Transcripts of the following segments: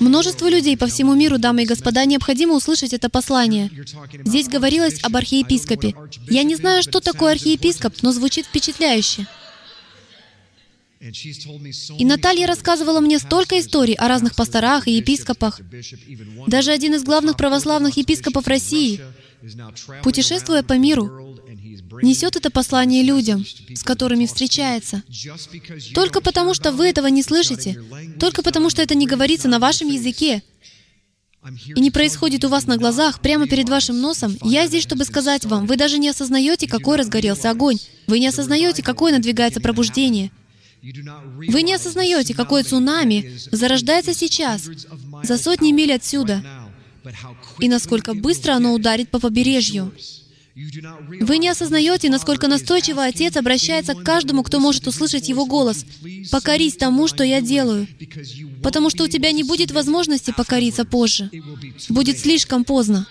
Множеству людей по всему миру, дамы и господа, необходимо услышать это послание. Здесь говорилось об архиепископе. Я не знаю, что такое архиепископ, но звучит впечатляюще. И Наталья рассказывала мне столько историй о разных пасторах и епископах. Даже один из главных православных епископов России, путешествуя по миру, несет это послание людям, с которыми встречается. Только потому, что вы этого не слышите, только потому, что это не говорится на вашем языке, и не происходит у вас на глазах, прямо перед вашим носом, я здесь, чтобы сказать вам, вы даже не осознаете, какой разгорелся огонь. Вы не осознаете, какое надвигается пробуждение. Вы не осознаете, какое цунами зарождается сейчас, за сотни миль отсюда, и насколько быстро оно ударит по побережью. Вы не осознаете, насколько настойчиво Отец обращается к каждому, кто может услышать Его голос. «Покорись тому, что я делаю», потому что у тебя не будет возможности покориться позже. Будет слишком поздно.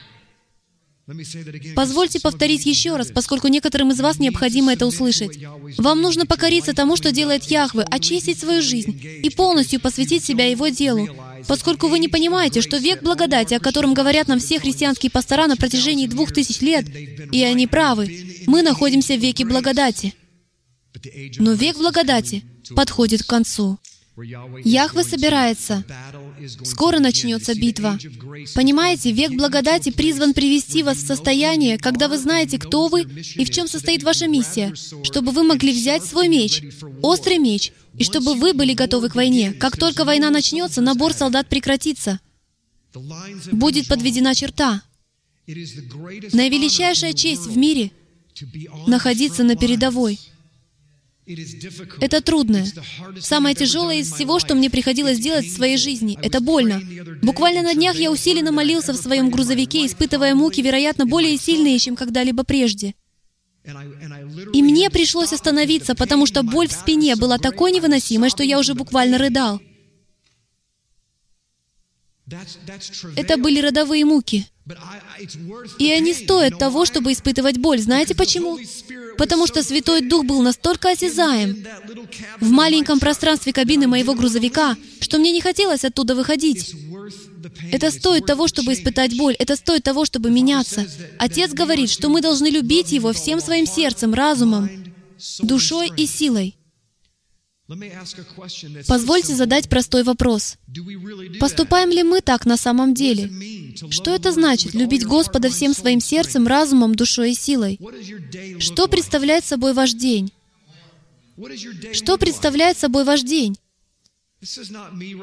Позвольте повторить еще раз, поскольку некоторым из вас необходимо это услышать. Вам нужно покориться тому, что делает Яхве, очистить свою жизнь и полностью посвятить себя Его делу, поскольку вы не понимаете, что век благодати, о котором говорят нам все христианские пастора на протяжении двух тысяч лет, и они правы, мы находимся в веке благодати. Но век благодати подходит к концу. Яхве собирается. Скоро начнется битва. Понимаете, век благодати призван привести вас в состояние, когда вы знаете, кто вы и в чем состоит ваша миссия, чтобы вы могли взять свой меч, острый меч, и чтобы вы были готовы к войне. Как только война начнется, набор солдат прекратится. Будет подведена черта. Наивеличайшая честь в мире — находиться на передовой — это трудно. Самое тяжелое из всего, что мне приходилось делать в своей жизни. Это больно. Буквально на днях я усиленно молился в своем грузовике, испытывая муки, вероятно, более сильные, чем когда-либо прежде. И мне пришлось остановиться, потому что боль в спине была такой невыносимой, что я уже буквально рыдал. Это были родовые муки. И они стоят того, чтобы испытывать боль. Знаете почему? Потому что Святой Дух был настолько осязаем в маленьком пространстве кабины моего грузовика, что мне не хотелось оттуда выходить. Это стоит того, чтобы испытать боль. Это стоит того, чтобы меняться. Отец говорит, что мы должны любить Его всем своим сердцем, разумом, душой и силой. Позвольте задать простой вопрос. Поступаем ли мы так на самом деле? Что это значит — любить Господа всем своим сердцем, разумом, душой и силой? Что представляет собой ваш день? Что представляет собой ваш день?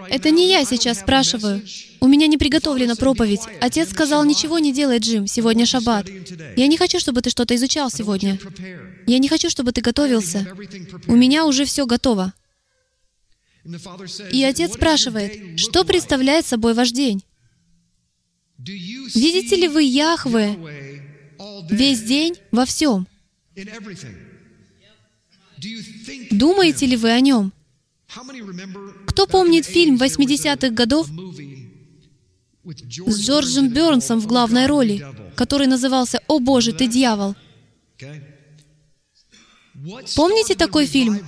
Это не я сейчас спрашиваю. У меня не приготовлена проповедь. Отец сказал, ничего не делай, Джим, сегодня шаббат. Я не хочу, чтобы ты что-то изучал сегодня. Я не хочу, чтобы ты готовился. У меня уже все готово. И отец спрашивает, что представляет собой ваш день? Видите ли вы Яхве весь день во всем? Думаете ли вы о нем? Кто помнит фильм 80-х годов с Джорджем Бернсом в главной роли, который назывался «О Боже, ты дьявол»? Помните такой фильм?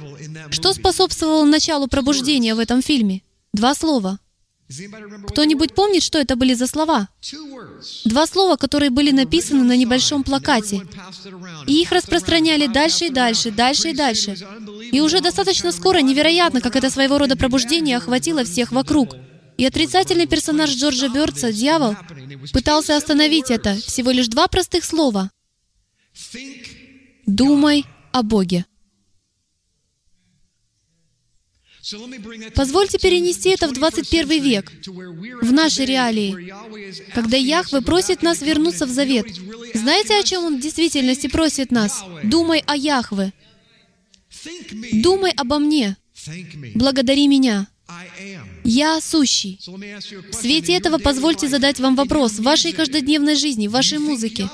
Что способствовало началу пробуждения в этом фильме? Два слова. Кто-нибудь помнит, что это были за слова? Два слова, которые были написаны на небольшом плакате. И их распространяли дальше и дальше, дальше и дальше. И уже достаточно скоро невероятно, как это своего рода пробуждение охватило всех вокруг. И отрицательный персонаж Джорджа Бёрдса, дьявол, пытался остановить это. Всего лишь два простых слова. «Думай о Боге». Позвольте перенести это в 21 век, в наши реалии, когда Яхве просит нас вернуться в завет. Знаете, о чем Он в действительности просит нас? Думай о Яхве. Думай обо мне. Благодари меня. Я сущий. В свете этого позвольте задать вам вопрос в вашей каждодневной жизни, в вашей музыке.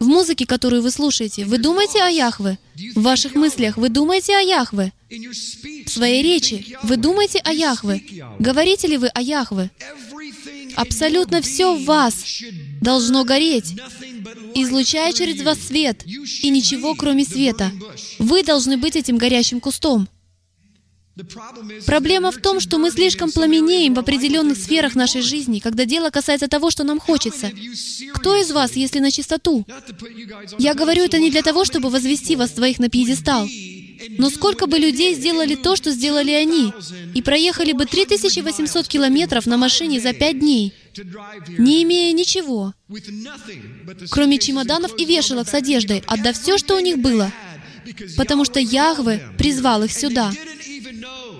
В музыке, которую вы слушаете, вы думаете о Яхве? В ваших мыслях вы думаете о Яхве? В своей речи вы думаете о Яхве? Говорите ли вы о Яхве? Абсолютно все в вас должно гореть, излучая через вас свет, и ничего, кроме света. Вы должны быть этим горящим кустом. Проблема в том, что мы слишком пламенеем в определенных сферах нашей жизни, когда дело касается того, что нам хочется. Кто из вас, если на чистоту? Я говорю это не для того, чтобы возвести вас двоих на пьедестал. Но сколько бы людей сделали то, что сделали они, и проехали бы 3800 километров на машине за пять дней, не имея ничего, кроме чемоданов и вешалок с одеждой, отдав все, что у них было, потому что Яхве призвал их сюда.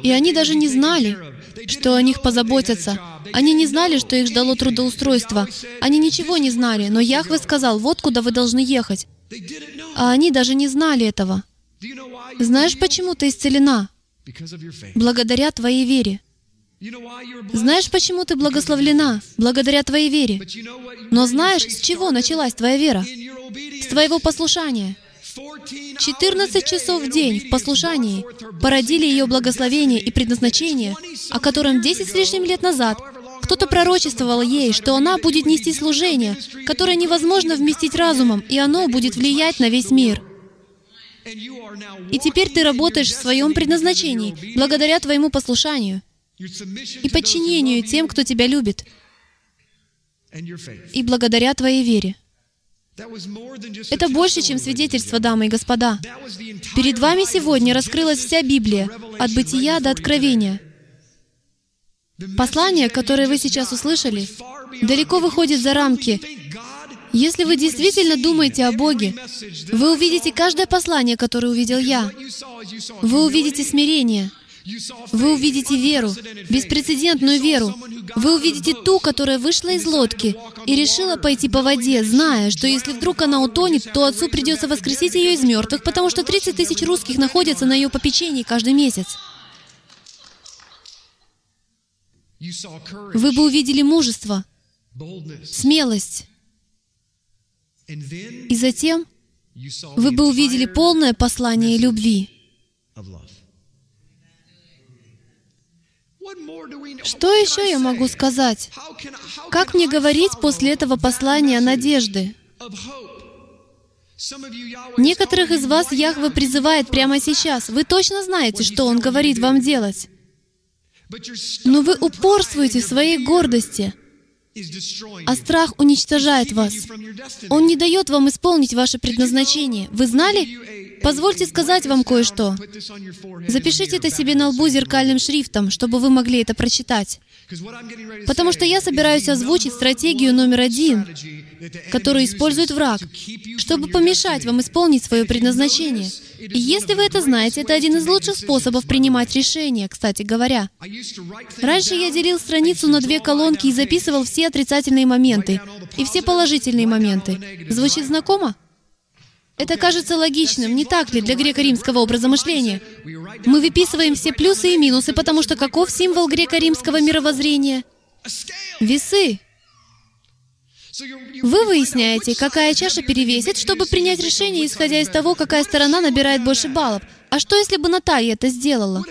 И они даже не знали, что о них позаботятся. Они не знали, что их ждало трудоустройство. Они ничего не знали, но Яхве сказал, вот куда вы должны ехать. А они даже не знали этого. Знаешь, почему ты исцелена? Благодаря твоей вере. Знаешь, почему ты благословлена? Благодаря твоей вере. Но знаешь, с чего началась твоя вера? С твоего послушания. 14 часов в день в послушании породили ее благословение и предназначение, о котором 10 с лишним лет назад кто-то пророчествовал ей, что она будет нести служение, которое невозможно вместить разумом, и оно будет влиять на весь мир. И теперь ты работаешь в своем предназначении, благодаря твоему послушанию и подчинению тем, кто тебя любит, и благодаря твоей вере. Это больше, чем свидетельство, дамы и господа. Перед вами сегодня раскрылась вся Библия, от бытия до откровения. Послание, которое вы сейчас услышали, далеко выходит за рамки. Если вы действительно думаете о Боге, вы увидите каждое послание, которое увидел я. Вы увидите смирение — вы увидите веру, беспрецедентную веру. Вы увидите ту, которая вышла из лодки и решила пойти по воде, зная, что если вдруг она утонет, то отцу придется воскресить ее из мертвых, потому что 30 тысяч русских находятся на ее попечении каждый месяц. Вы бы увидели мужество, смелость. И затем вы бы увидели полное послание любви. Что еще я могу сказать? Как мне говорить после этого послания надежды? Некоторых из вас Яхва призывает прямо сейчас. Вы точно знаете, что Он говорит вам делать. Но вы упорствуете в своей гордости, а страх уничтожает вас. Он не дает вам исполнить ваше предназначение. Вы знали? Позвольте сказать вам кое-что. Запишите это себе на лбу зеркальным шрифтом, чтобы вы могли это прочитать. Потому что я собираюсь озвучить стратегию номер один, которую использует враг, чтобы помешать вам исполнить свое предназначение. И если вы это знаете, это один из лучших способов принимать решения, кстати говоря. Раньше я делил страницу на две колонки и записывал все отрицательные моменты и все положительные моменты. Звучит знакомо? Это кажется логичным, не так ли, для греко-римского образа мышления? Мы выписываем все плюсы и минусы, потому что каков символ греко-римского мировоззрения? Весы. Вы выясняете, какая чаша перевесит, чтобы принять решение, исходя из того, какая сторона набирает больше баллов. А что, если бы Наталья это сделала?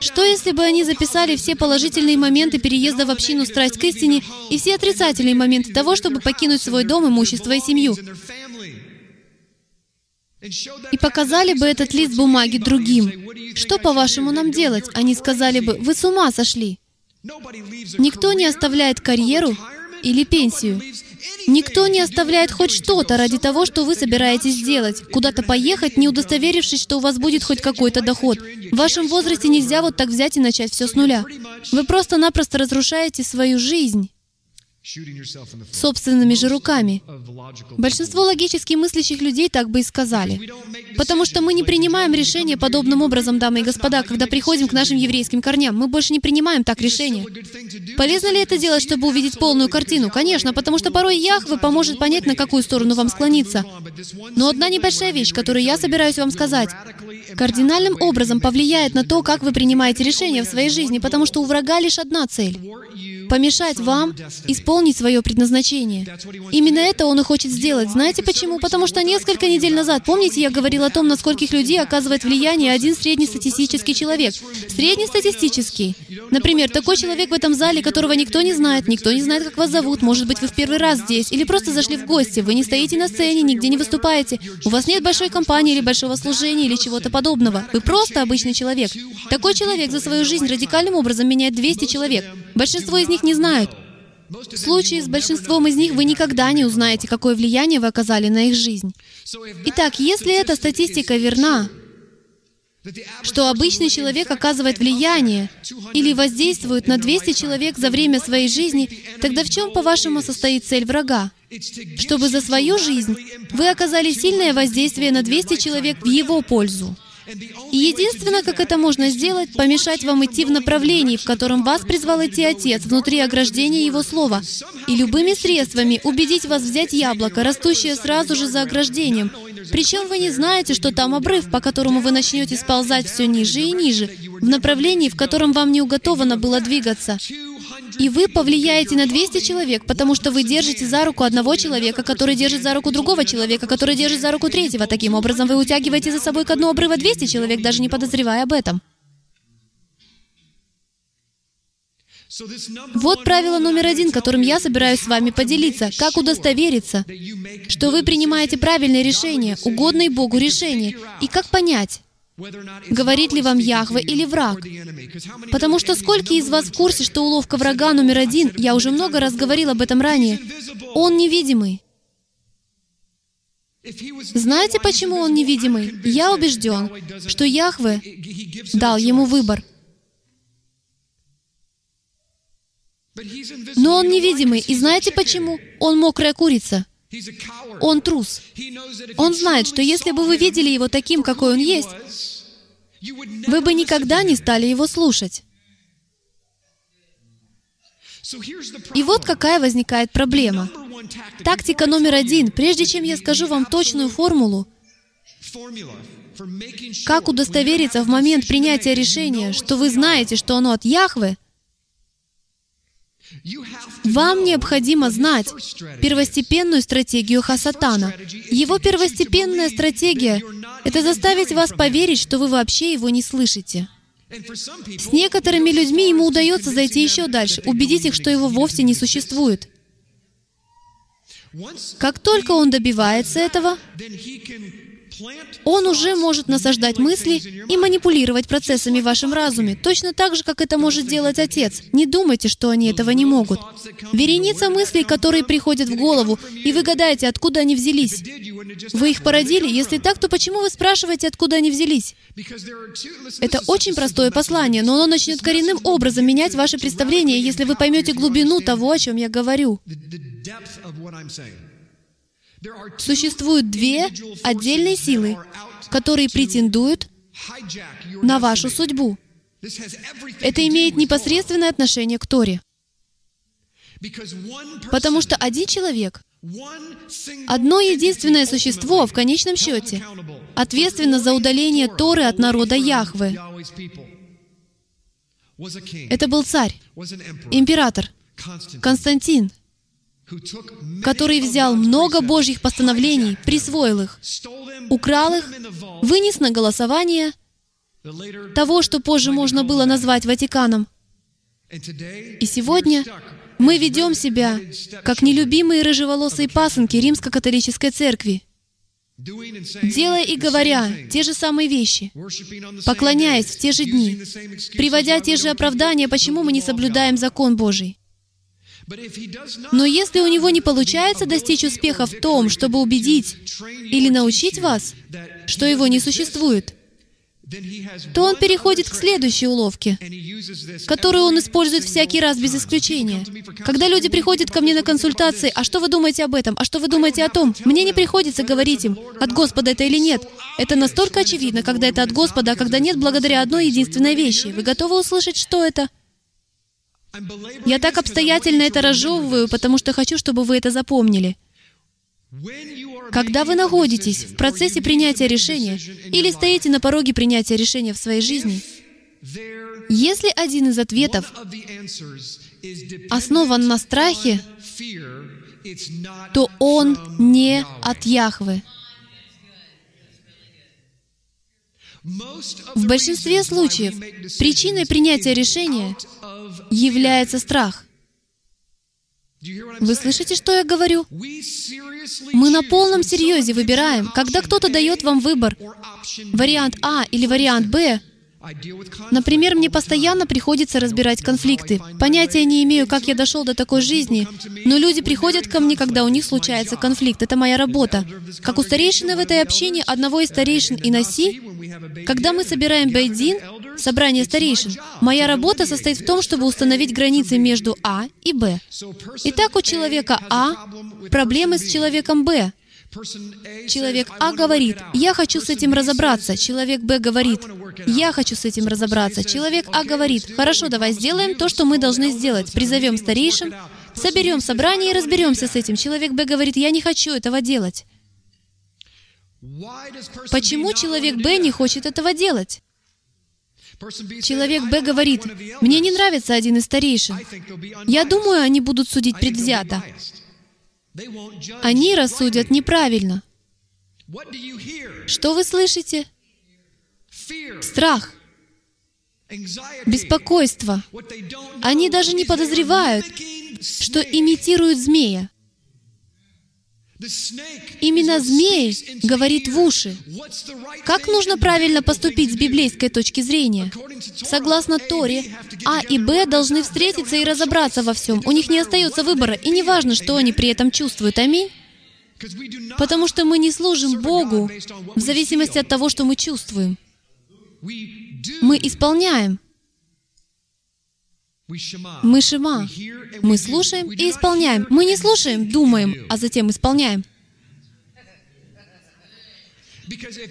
Что, если бы они записали все положительные моменты переезда в общину «Страсть к истине» и все отрицательные моменты того, чтобы покинуть свой дом, имущество и семью? И показали бы этот лист бумаги другим. Что, по-вашему, нам делать? Они сказали бы, вы с ума сошли. Никто не оставляет карьеру или пенсию. Никто не оставляет хоть что-то ради того, что вы собираетесь сделать. Куда-то поехать, не удостоверившись, что у вас будет хоть какой-то доход. В вашем возрасте нельзя вот так взять и начать все с нуля. Вы просто-напросто разрушаете свою жизнь собственными же руками. Большинство логически мыслящих людей так бы и сказали. Потому что мы не принимаем решения подобным образом, дамы и господа, когда приходим к нашим еврейским корням. Мы больше не принимаем так решения. Полезно ли это делать, чтобы увидеть полную картину? Конечно, потому что порой Яхве поможет понять, на какую сторону вам склониться. Но одна небольшая вещь, которую я собираюсь вам сказать, кардинальным образом повлияет на то, как вы принимаете решения в своей жизни, потому что у врага лишь одна цель — помешать вам исполнить исполнить свое предназначение. Именно это Он и хочет сделать. Знаете почему? Потому что несколько недель назад, помните, я говорил о том, на скольких людей оказывает влияние один среднестатистический человек. Среднестатистический. Например, такой человек в этом зале, которого никто не знает, никто не знает, как вас зовут, может быть, вы в первый раз здесь, или просто зашли в гости, вы не стоите на сцене, нигде не выступаете, у вас нет большой компании или большого служения или чего-то подобного. Вы просто обычный человек. Такой человек за свою жизнь радикальным образом меняет 200 человек. Большинство из них не знают. В случае с большинством из них вы никогда не узнаете, какое влияние вы оказали на их жизнь. Итак, если эта статистика верна, что обычный человек оказывает влияние или воздействует на 200 человек за время своей жизни, тогда в чем, по-вашему, состоит цель врага? Чтобы за свою жизнь вы оказали сильное воздействие на 200 человек в его пользу. И единственное, как это можно сделать, помешать вам идти в направлении, в котором вас призвал идти Отец, внутри ограждения Его Слова, и любыми средствами убедить вас взять яблоко, растущее сразу же за ограждением. Причем вы не знаете, что там обрыв, по которому вы начнете сползать все ниже и ниже, в направлении, в котором вам не уготовано было двигаться. И вы повлияете на 200 человек, потому что вы держите за руку одного человека, который держит за руку другого человека, который держит за руку третьего. Таким образом, вы утягиваете за собой к дну обрыва 200 человек, даже не подозревая об этом. Вот правило номер один, которым я собираюсь с вами поделиться. Как удостовериться, что вы принимаете правильное решение, угодное Богу решение. И как понять, Говорит ли вам Яхве или враг? Потому что сколько из вас в курсе, что уловка врага номер один, я уже много раз говорил об этом ранее, он невидимый. Знаете, почему он невидимый? Я убежден, что Яхве дал ему выбор. Но он невидимый. И знаете почему? Он мокрая курица. Он трус. Он знает, что если бы вы видели его таким, какой он есть, вы бы никогда не стали его слушать. И вот какая возникает проблема. Тактика номер один. Прежде чем я скажу вам точную формулу, как удостовериться в момент принятия решения, что вы знаете, что оно от Яхвы, вам необходимо знать первостепенную стратегию Хасатана. Его первостепенная стратегия — это заставить вас поверить, что вы вообще его не слышите. С некоторыми людьми ему удается зайти еще дальше, убедить их, что его вовсе не существует. Как только он добивается этого, он уже может насаждать мысли и манипулировать процессами в вашем разуме, точно так же, как это может делать Отец. Не думайте, что они этого не могут. Вереница мыслей, которые приходят в голову, и вы гадаете, откуда они взялись. Вы их породили? Если так, то почему вы спрашиваете, откуда они взялись? Это очень простое послание, но оно начнет коренным образом менять ваше представление, если вы поймете глубину того, о чем я говорю. Существуют две отдельные силы, которые претендуют на вашу судьбу. Это имеет непосредственное отношение к Торе. Потому что один человек, одно единственное существо в конечном счете ответственно за удаление Торы от народа Яхвы. Это был царь, император, Константин, который взял много Божьих постановлений, присвоил их, украл их, вынес на голосование того, что позже можно было назвать Ватиканом. И сегодня мы ведем себя как нелюбимые рыжеволосые пасынки римско-католической церкви, делая и говоря те же самые вещи, поклоняясь в те же дни, приводя те же оправдания, почему мы не соблюдаем закон Божий. Но если у него не получается достичь успеха в том, чтобы убедить или научить вас, что его не существует, то он переходит к следующей уловке, которую он использует всякий раз без исключения. Когда люди приходят ко мне на консультации, а что вы думаете об этом, а что вы думаете о том, мне не приходится говорить им, от Господа это или нет. Это настолько очевидно, когда это от Господа, а когда нет, благодаря одной единственной вещи. Вы готовы услышать, что это? Я так обстоятельно это разжевываю, потому что хочу, чтобы вы это запомнили. Когда вы находитесь в процессе принятия решения или стоите на пороге принятия решения в своей жизни, Если один из ответов основан на страхе, то он не от Яхвы. В большинстве случаев причиной принятия решения является страх. Вы слышите, что я говорю? Мы на полном серьезе выбираем, когда кто-то дает вам выбор, вариант А или вариант Б, Например, мне постоянно приходится разбирать конфликты. Понятия не имею, как я дошел до такой жизни, но люди приходят ко мне, когда у них случается конфликт. Это моя работа. Как у старейшины в этой общине, одного из старейшин и носи, когда мы собираем бейдин, собрание старейшин, моя работа состоит в том, чтобы установить границы между А и Б. Итак, у человека А проблемы с человеком Б. Человек А говорит, я хочу с этим разобраться. Человек Б говорит, я хочу с этим разобраться. Человек А говорит, хорошо, давай сделаем то, что мы должны сделать. Призовем старейшин, соберем собрание и разберемся с этим. Человек Б говорит, я не хочу этого делать. Почему человек Б не хочет этого делать? Человек Б говорит, мне не нравится один из старейшин. Я думаю, они будут судить предвзято. Они рассудят неправильно. Что вы слышите? Страх, беспокойство. Они даже не подозревают, что имитируют змея. Именно змей говорит в уши. Как нужно правильно поступить с библейской точки зрения? Согласно Торе, А и Б должны встретиться и разобраться во всем. У них не остается выбора, и не важно, что они при этом чувствуют. Аминь. Потому что мы не служим Богу в зависимости от того, что мы чувствуем. Мы исполняем. Мы шима. Мы слушаем и исполняем. Мы не слушаем, думаем, а затем исполняем.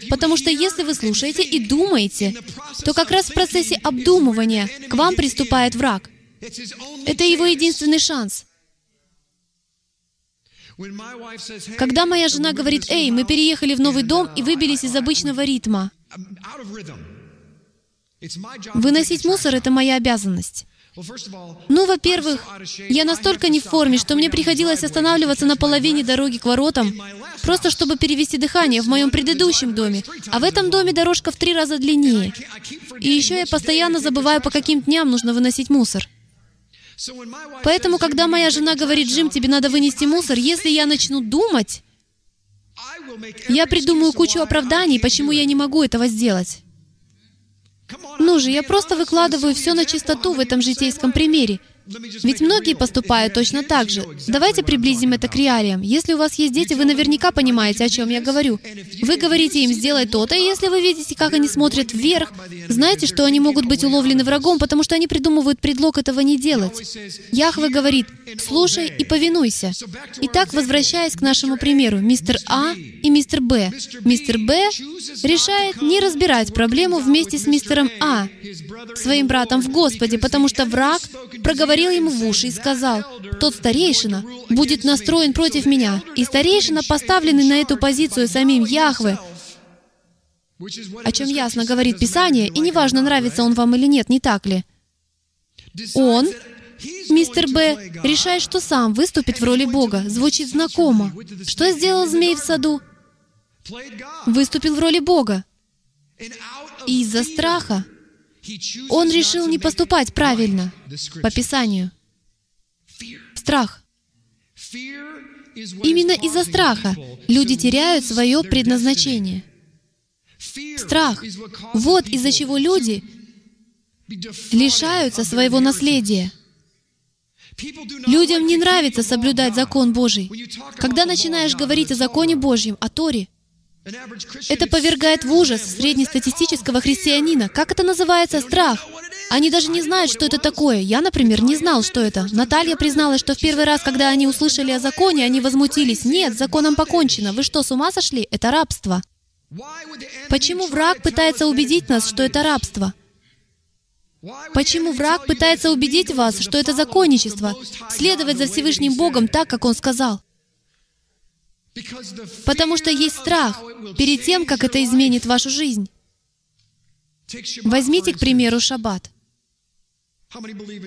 Потому что если вы слушаете и думаете, то как раз в процессе обдумывания к вам приступает враг. Это его единственный шанс. Когда моя жена говорит, «Эй, мы переехали в новый дом и выбились из обычного ритма», выносить мусор — это моя обязанность. Ну, во-первых, я настолько не в форме, что мне приходилось останавливаться на половине дороги к воротам, просто чтобы перевести дыхание в моем предыдущем доме. А в этом доме дорожка в три раза длиннее. И еще я постоянно забываю, по каким дням нужно выносить мусор. Поэтому, когда моя жена говорит, «Джим, тебе надо вынести мусор», если я начну думать, я придумаю кучу оправданий, почему я не могу этого сделать. Ну же, я просто выкладываю все на чистоту в этом житейском примере. Ведь многие поступают точно так же. Давайте приблизим это к реалиям. Если у вас есть дети, вы наверняка понимаете, о чем я говорю. Вы говорите им «сделай то-то», и если вы видите, как они смотрят вверх, знаете, что они могут быть уловлены врагом, потому что они придумывают предлог этого не делать. Яхве говорит «слушай и повинуйся». Итак, возвращаясь к нашему примеру, мистер А и мистер Б. Мистер Б решает не разбирать проблему вместе с мистером А, своим братом в Господе, потому что враг проговорил проговорил ему в уши и сказал, «Тот старейшина будет настроен против меня». И старейшина, поставленный на эту позицию самим Яхве, о чем ясно говорит Писание, и неважно, нравится он вам или нет, не так ли? Он, мистер Б, решает, что сам выступит в роли Бога. Звучит знакомо. Что сделал змей в саду? Выступил в роли Бога. И из-за страха он решил не поступать правильно по Писанию. Страх. Именно из-за страха люди теряют свое предназначение. Страх. Вот из-за чего люди лишаются своего наследия. Людям не нравится соблюдать закон Божий. Когда начинаешь говорить о законе Божьем, о Торе, это повергает в ужас среднестатистического христианина. Как это называется? Страх. Они даже не знают, что это такое. Я, например, не знал, что это. Наталья призналась, что в первый раз, когда они услышали о законе, они возмутились. Нет, с законом покончено. Вы что, с ума сошли? Это рабство. Почему враг пытается убедить нас, что это рабство? Почему враг пытается убедить вас, что это законничество, следовать за Всевышним Богом так, как Он сказал? Потому что есть страх перед тем, как это изменит вашу жизнь. Возьмите, к примеру, шаббат.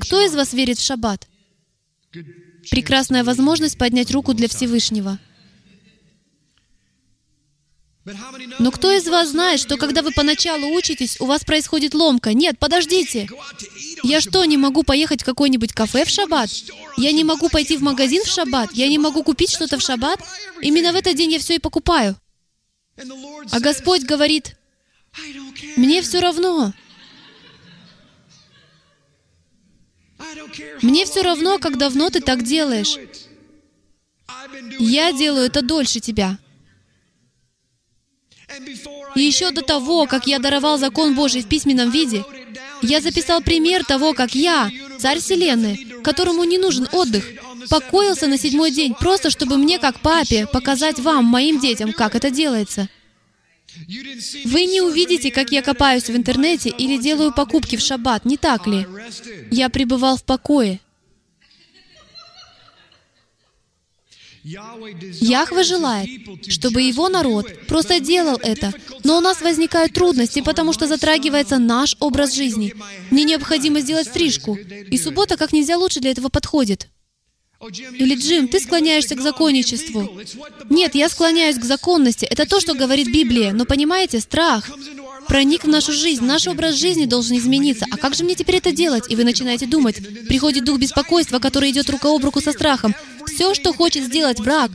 Кто из вас верит в шаббат? Прекрасная возможность поднять руку для Всевышнего. Но кто из вас знает, что когда вы поначалу учитесь, у вас происходит ломка? Нет, подождите. Я что, не могу поехать в какое-нибудь кафе в шаббат? Я не могу пойти в магазин в шаббат? Я не могу купить что-то в шаббат? Именно в этот день я все и покупаю. А Господь говорит, мне все равно. Мне все равно, как давно ты так делаешь. Я делаю это дольше тебя. И еще до того, как я даровал закон Божий в письменном виде, я записал пример того, как я, царь Вселенной, которому не нужен отдых, покоился на седьмой день, просто чтобы мне, как папе, показать вам, моим детям, как это делается. Вы не увидите, как я копаюсь в интернете или делаю покупки в шаббат, не так ли? Я пребывал в покое. Яхве желает, чтобы его народ просто делал это. Но у нас возникают трудности, потому что затрагивается наш образ жизни. Мне необходимо сделать стрижку, и суббота как нельзя лучше для этого подходит. Или, Джим, ты склоняешься к законничеству. Нет, я склоняюсь к законности. Это то, что говорит Библия. Но понимаете, страх проник в нашу жизнь. Наш образ жизни должен измениться. А как же мне теперь это делать? И вы начинаете думать. Приходит дух беспокойства, который идет рука об руку со страхом. Все, что хочет сделать враг,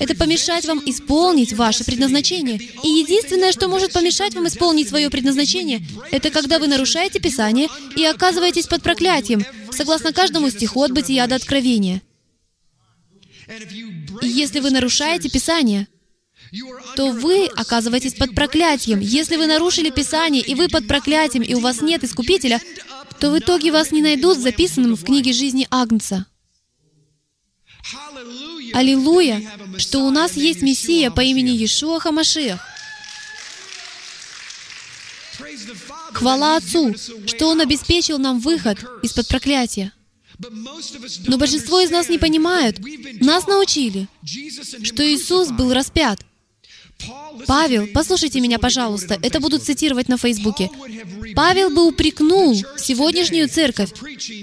это помешать вам исполнить ваше предназначение. И единственное, что может помешать вам исполнить свое предназначение, это когда вы нарушаете Писание и оказываетесь под проклятием, согласно каждому стиху от Бытия до Откровения. И если вы нарушаете Писание, то вы оказываетесь под проклятием. Если вы нарушили Писание, и вы под проклятием, и у вас нет Искупителя, то в итоге вас не найдут записанным в книге жизни Агнца. Аллилуйя, что у нас есть Мессия по имени Иешуа Хамашиах. Хвала Отцу, что Он обеспечил нам выход из-под проклятия. Но большинство из нас не понимают. Нас научили, что Иисус был распят. Павел, послушайте меня, пожалуйста, это будут цитировать на Фейсбуке. Павел бы упрекнул сегодняшнюю церковь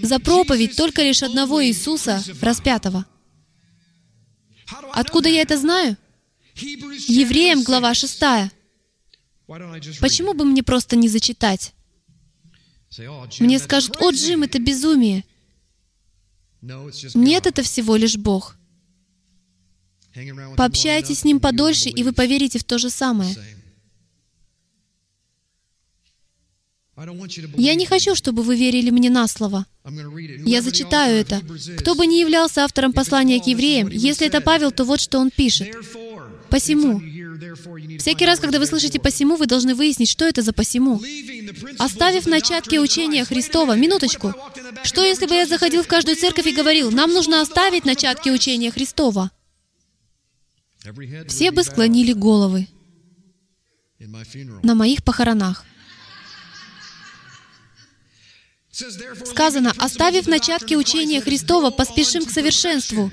за проповедь только лишь одного Иисуса распятого. Откуда я это знаю? Евреям, глава 6. Почему бы мне просто не зачитать? Мне скажут, о, Джим, это безумие. Нет, это всего лишь Бог. Пообщайтесь с Ним подольше, и вы поверите в то же самое. Я не хочу, чтобы вы верили мне на слово. Я зачитаю это. Кто бы ни являлся автором послания к евреям, если это Павел, то вот что он пишет. «Посему». Всякий раз, когда вы слышите «посему», вы должны выяснить, что это за «посему». Оставив начатки учения Христова, минуточку, что если бы я заходил в каждую церковь и говорил, нам нужно оставить начатки учения Христова? Все бы склонили головы на моих похоронах. Сказано, оставив начатки учения Христова, поспешим к совершенству.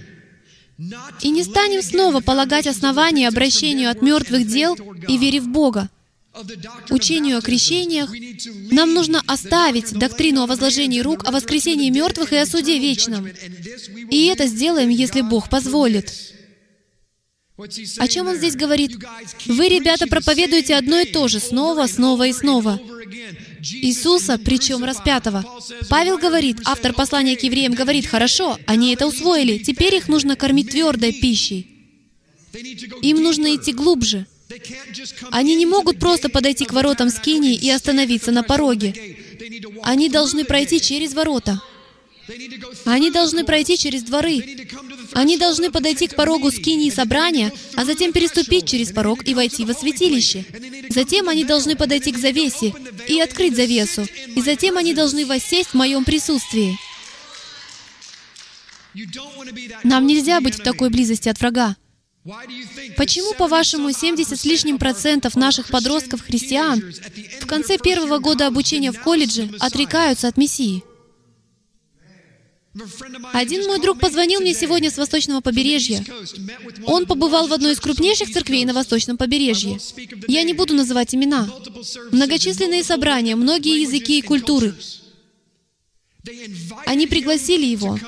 И не станем снова полагать основания обращению от мертвых дел и вере в Бога. Учению о крещениях нам нужно оставить доктрину о возложении рук, о воскресении мертвых и о суде вечном. И это сделаем, если Бог позволит. О чем он здесь говорит? Вы, ребята, проповедуете одно и то же снова, снова и снова. Иисуса, причем распятого. Павел говорит, автор послания к евреям говорит, хорошо, они это усвоили, теперь их нужно кормить твердой пищей. Им нужно идти глубже. Они не могут просто подойти к воротам Скинии и остановиться на пороге. Они должны пройти через ворота. Они должны пройти через дворы. Они должны подойти к порогу скинии собрания, а затем переступить через порог и войти во святилище. Затем они должны подойти к завесе и открыть завесу. И затем они должны воссесть в моем присутствии. Нам нельзя быть в такой близости от врага. Почему, по-вашему, 70 с лишним процентов наших подростков-христиан в конце первого года обучения в колледже отрекаются от Мессии? Один мой друг позвонил мне сегодня с восточного побережья. Он побывал в одной из крупнейших церквей на восточном побережье. Я не буду называть имена. Многочисленные собрания, многие языки и культуры. Они пригласили его,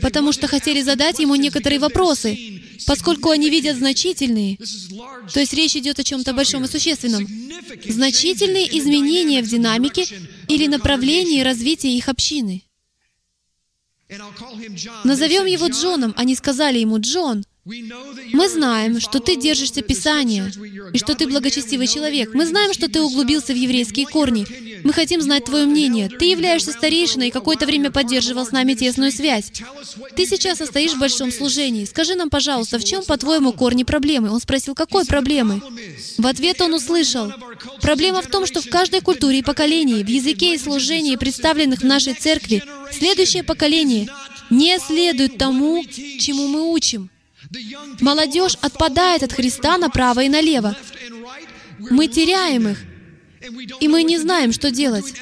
потому что хотели задать ему некоторые вопросы, поскольку они видят значительные, то есть речь идет о чем-то большом и существенном, значительные изменения в динамике или направлении развития их общины. Назовем его Джоном. Они сказали ему, Джон, мы знаем, что ты держишься Писания, и что ты благочестивый человек. Мы знаем, что ты углубился в еврейские корни. Мы хотим знать твое мнение. Ты являешься старейшиной и какое-то время поддерживал с нами тесную связь. Ты сейчас состоишь в большом служении. Скажи нам, пожалуйста, в чем, по-твоему, корни проблемы? Он спросил, какой проблемы? В ответ он услышал, проблема в том, что в каждой культуре и поколении, в языке и служении, представленных в нашей церкви, следующее поколение не следует тому, чему мы учим. Молодежь отпадает от Христа направо и налево. Мы теряем их, и мы не знаем, что делать.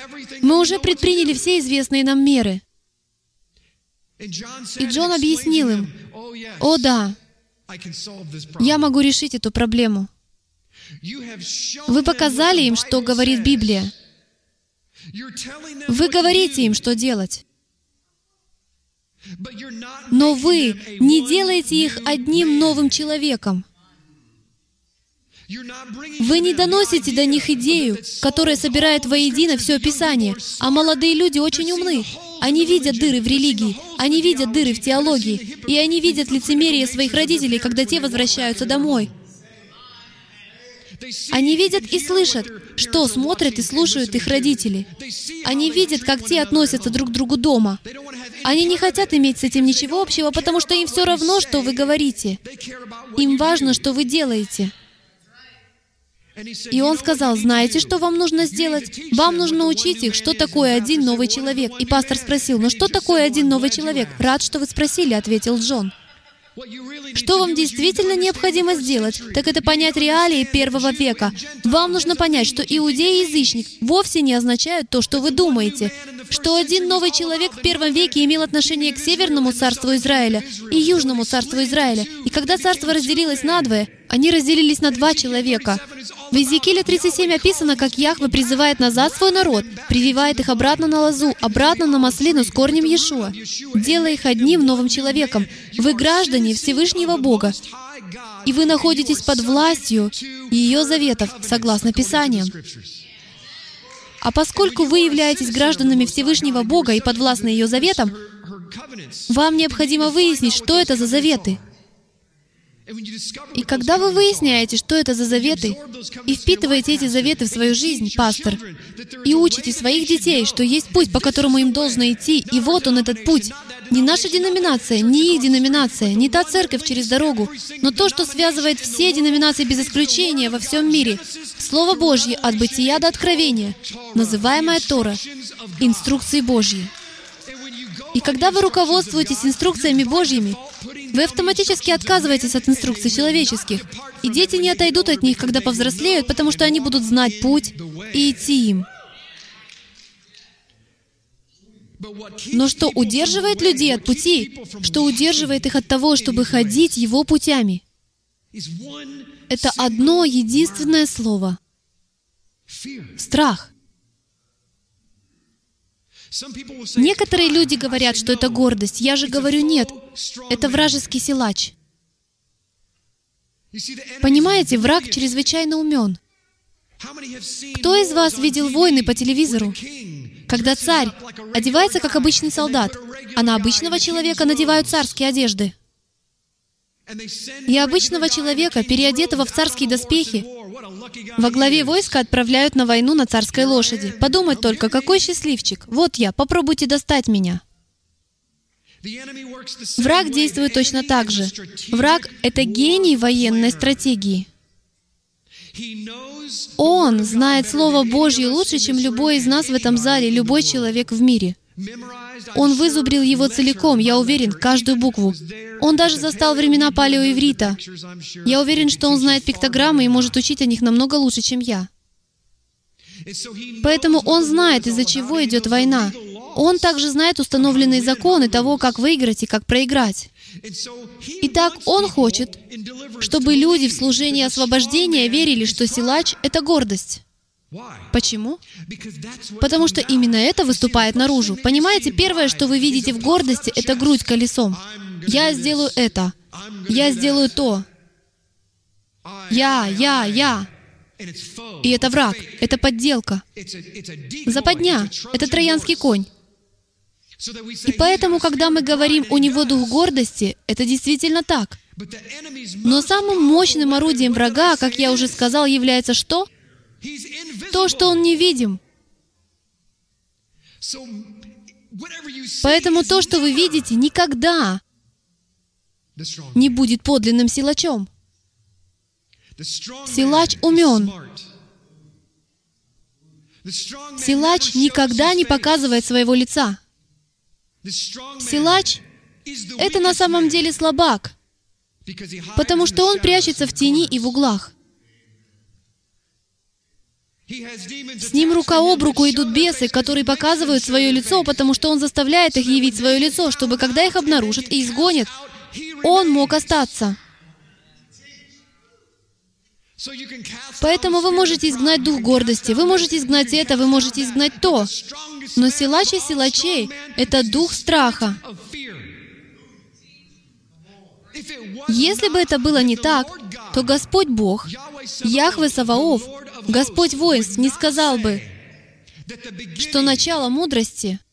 Мы уже предприняли все известные нам меры. И Джон объяснил им, «О да, я могу решить эту проблему. Вы показали им, что говорит Библия. Вы говорите им, что делать. Но вы не делаете их одним новым человеком. Вы не доносите до них идею, которая собирает воедино все Писание, а молодые люди очень умны. Они видят дыры в религии, они видят дыры в теологии, и они видят лицемерие своих родителей, когда те возвращаются домой. Они видят и слышат, что смотрят и слушают их родители. Они видят, как те относятся друг к другу дома. Они не хотят иметь с этим ничего общего, потому что им все равно, что вы говорите. Им важно, что вы делаете. И он сказал, знаете, что вам нужно сделать? Вам нужно учить их, что такое один новый человек. И пастор спросил, ну что такое один новый человек? Рад, что вы спросили, ответил Джон. Что вам действительно необходимо сделать, так это понять реалии первого века. Вам нужно понять, что иудей и язычник вовсе не означают то, что вы думаете, что один новый человек в первом веке имел отношение к Северному царству Израиля и Южному царству Израиля. И когда царство разделилось надвое, они разделились на два человека. В Иезекииле 37 описано, как Яхве призывает назад свой народ, прививает их обратно на лозу, обратно на маслину с корнем Иешуа, делая их одним новым человеком. Вы граждане Всевышнего Бога, и вы находитесь под властью ее заветов, согласно Писаниям. А поскольку вы являетесь гражданами Всевышнего Бога и подвластны ее заветам, вам необходимо выяснить, что это за заветы. И когда вы выясняете, что это за заветы, и впитываете эти заветы в свою жизнь, пастор, и учите своих детей, что есть путь, по которому им должно идти, и вот он этот путь, не наша деноминация, не их деноминация, не та церковь через дорогу, но то, что связывает все деноминации без исключения во всем мире. Слово Божье от бытия до откровения, называемая Тора, инструкции Божьи. И когда вы руководствуетесь инструкциями Божьими, вы автоматически отказываетесь от инструкций человеческих, и дети не отойдут от них, когда повзрослеют, потому что они будут знать путь и идти им. Но что удерживает людей от пути, что удерживает их от того, чтобы ходить его путями, это одно единственное слово — страх. Некоторые люди говорят, что это гордость. Я же говорю, нет, это вражеский силач. Понимаете, враг чрезвычайно умен. Кто из вас видел войны по телевизору? Когда царь одевается как обычный солдат, а на обычного человека надевают царские одежды. И обычного человека, переодетого в царские доспехи, во главе войска отправляют на войну на царской лошади. Подумать только, какой счастливчик. Вот я, попробуйте достать меня. Враг действует точно так же. Враг — это гений военной стратегии. Он знает Слово Божье лучше, чем любой из нас в этом зале, любой человек в мире. Он вызубрил его целиком, я уверен, каждую букву. Он даже застал времена палеоиврита. Я уверен, что он знает пиктограммы и может учить о них намного лучше, чем я. Поэтому он знает, из-за чего идет война. Он также знает установленные законы того, как выиграть и как проиграть. Итак, он хочет, чтобы люди в служении освобождения верили, что силач — это гордость. Почему? Потому что именно это выступает наружу. Понимаете, первое, что вы видите в гордости, это грудь колесом. Я сделаю это. Я сделаю то. Я, я, я. И это враг, это подделка. Западня, это троянский конь. И поэтому, когда мы говорим «у него дух гордости», это действительно так. Но самым мощным орудием врага, как я уже сказал, является что? То, что он невидим. Поэтому то, что вы видите, никогда не будет подлинным силачом. Силач умен. Силач никогда не показывает своего лица. Силач — это на самом деле слабак, потому что он прячется в тени и в углах. С ним рука об руку идут бесы, которые показывают свое лицо, потому что он заставляет их явить свое лицо, чтобы когда их обнаружат и изгонят, он мог остаться. Поэтому вы можете изгнать дух гордости, вы можете изгнать это, вы можете изгнать то. Но силач и силачей — это дух страха. Если бы это было не так, то Господь Бог, Яхве Саваоф, Господь воинств не сказал бы, что начало мудрости —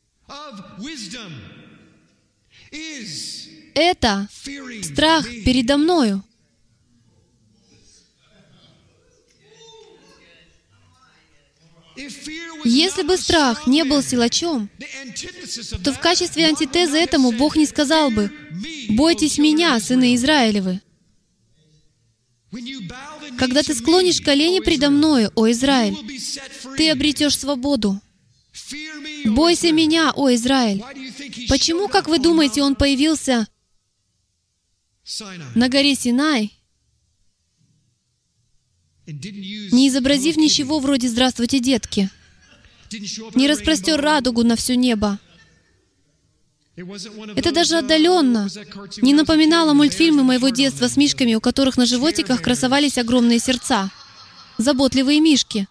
это страх передо мною. Если бы страх не был силачом, то в качестве антитезы этому Бог не сказал бы, «Бойтесь меня, сыны Израилевы». Когда ты склонишь колени предо мною, о Израиль, ты обретешь свободу. Бойся меня, о Израиль. Почему, как вы думаете, он появился на горе Синай, не изобразив ничего вроде «Здравствуйте, детки», не распростер радугу на все небо. Это даже отдаленно не напоминало мультфильмы моего детства с мишками, у которых на животиках красовались огромные сердца. Заботливые мишки.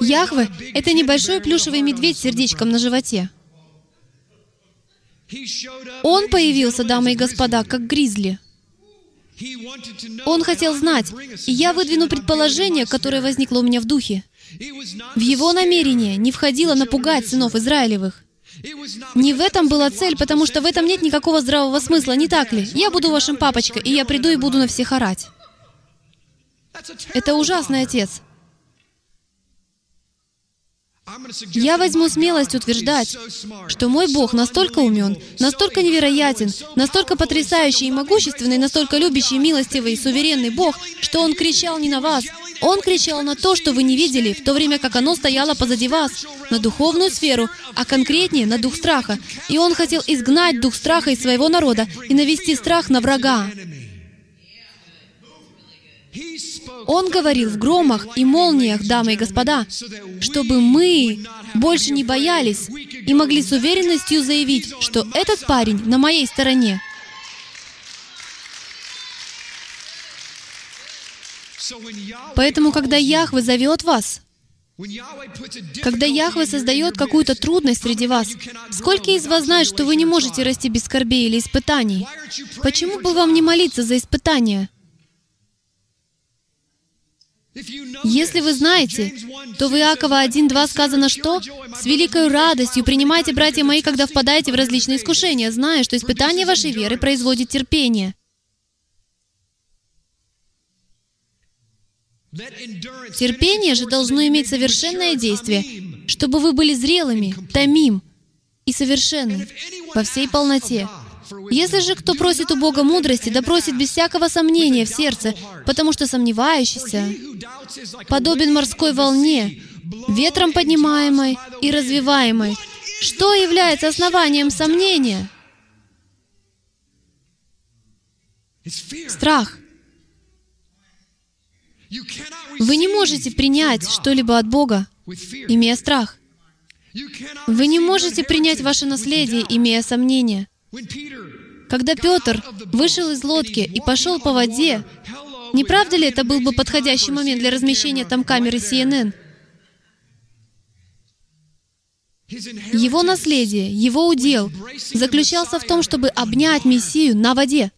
Яхве — это небольшой плюшевый медведь с сердечком на животе. Он появился, дамы и господа, как гризли. Он хотел знать, и я выдвину предположение, которое возникло у меня в духе. В его намерение не входило напугать сынов Израилевых. Не в этом была цель, потому что в этом нет никакого здравого смысла, не так ли? Я буду вашим папочкой, и я приду и буду на всех орать. Это ужасный отец. Я возьму смелость утверждать, что мой Бог настолько умен, настолько невероятен, настолько потрясающий и могущественный, настолько любящий, милостивый и суверенный Бог, что Он кричал не на вас, Он кричал на то, что вы не видели, в то время как оно стояло позади вас, на духовную сферу, а конкретнее на дух страха. И Он хотел изгнать дух страха из своего народа и навести страх на врага. Он говорил в громах и молниях, дамы и господа, чтобы мы больше не боялись и могли с уверенностью заявить, что этот парень на моей стороне. Поэтому, когда Яхве зовет вас, когда Яхве создает какую-то трудность среди вас, сколько из вас знает, что вы не можете расти без скорбей или испытаний? Почему бы вам не молиться за испытания? Если вы знаете, то в Иакова 1.2 сказано что? «С великой радостью принимайте, братья мои, когда впадаете в различные искушения, зная, что испытание вашей веры производит терпение». Терпение же должно иметь совершенное действие, чтобы вы были зрелыми, томим и совершенны во всей полноте. Если же кто просит у Бога мудрости, да просит без всякого сомнения в сердце, потому что сомневающийся подобен морской волне, ветром поднимаемой и развиваемой. Что является основанием сомнения? Страх. Вы не можете принять что-либо от Бога, имея страх. Вы не можете принять ваше наследие, имея сомнения. Когда Петр вышел из лодки и пошел по воде, не правда ли это был бы подходящий момент для размещения там камеры CNN? Его наследие, его удел заключался в том, чтобы обнять Мессию на воде.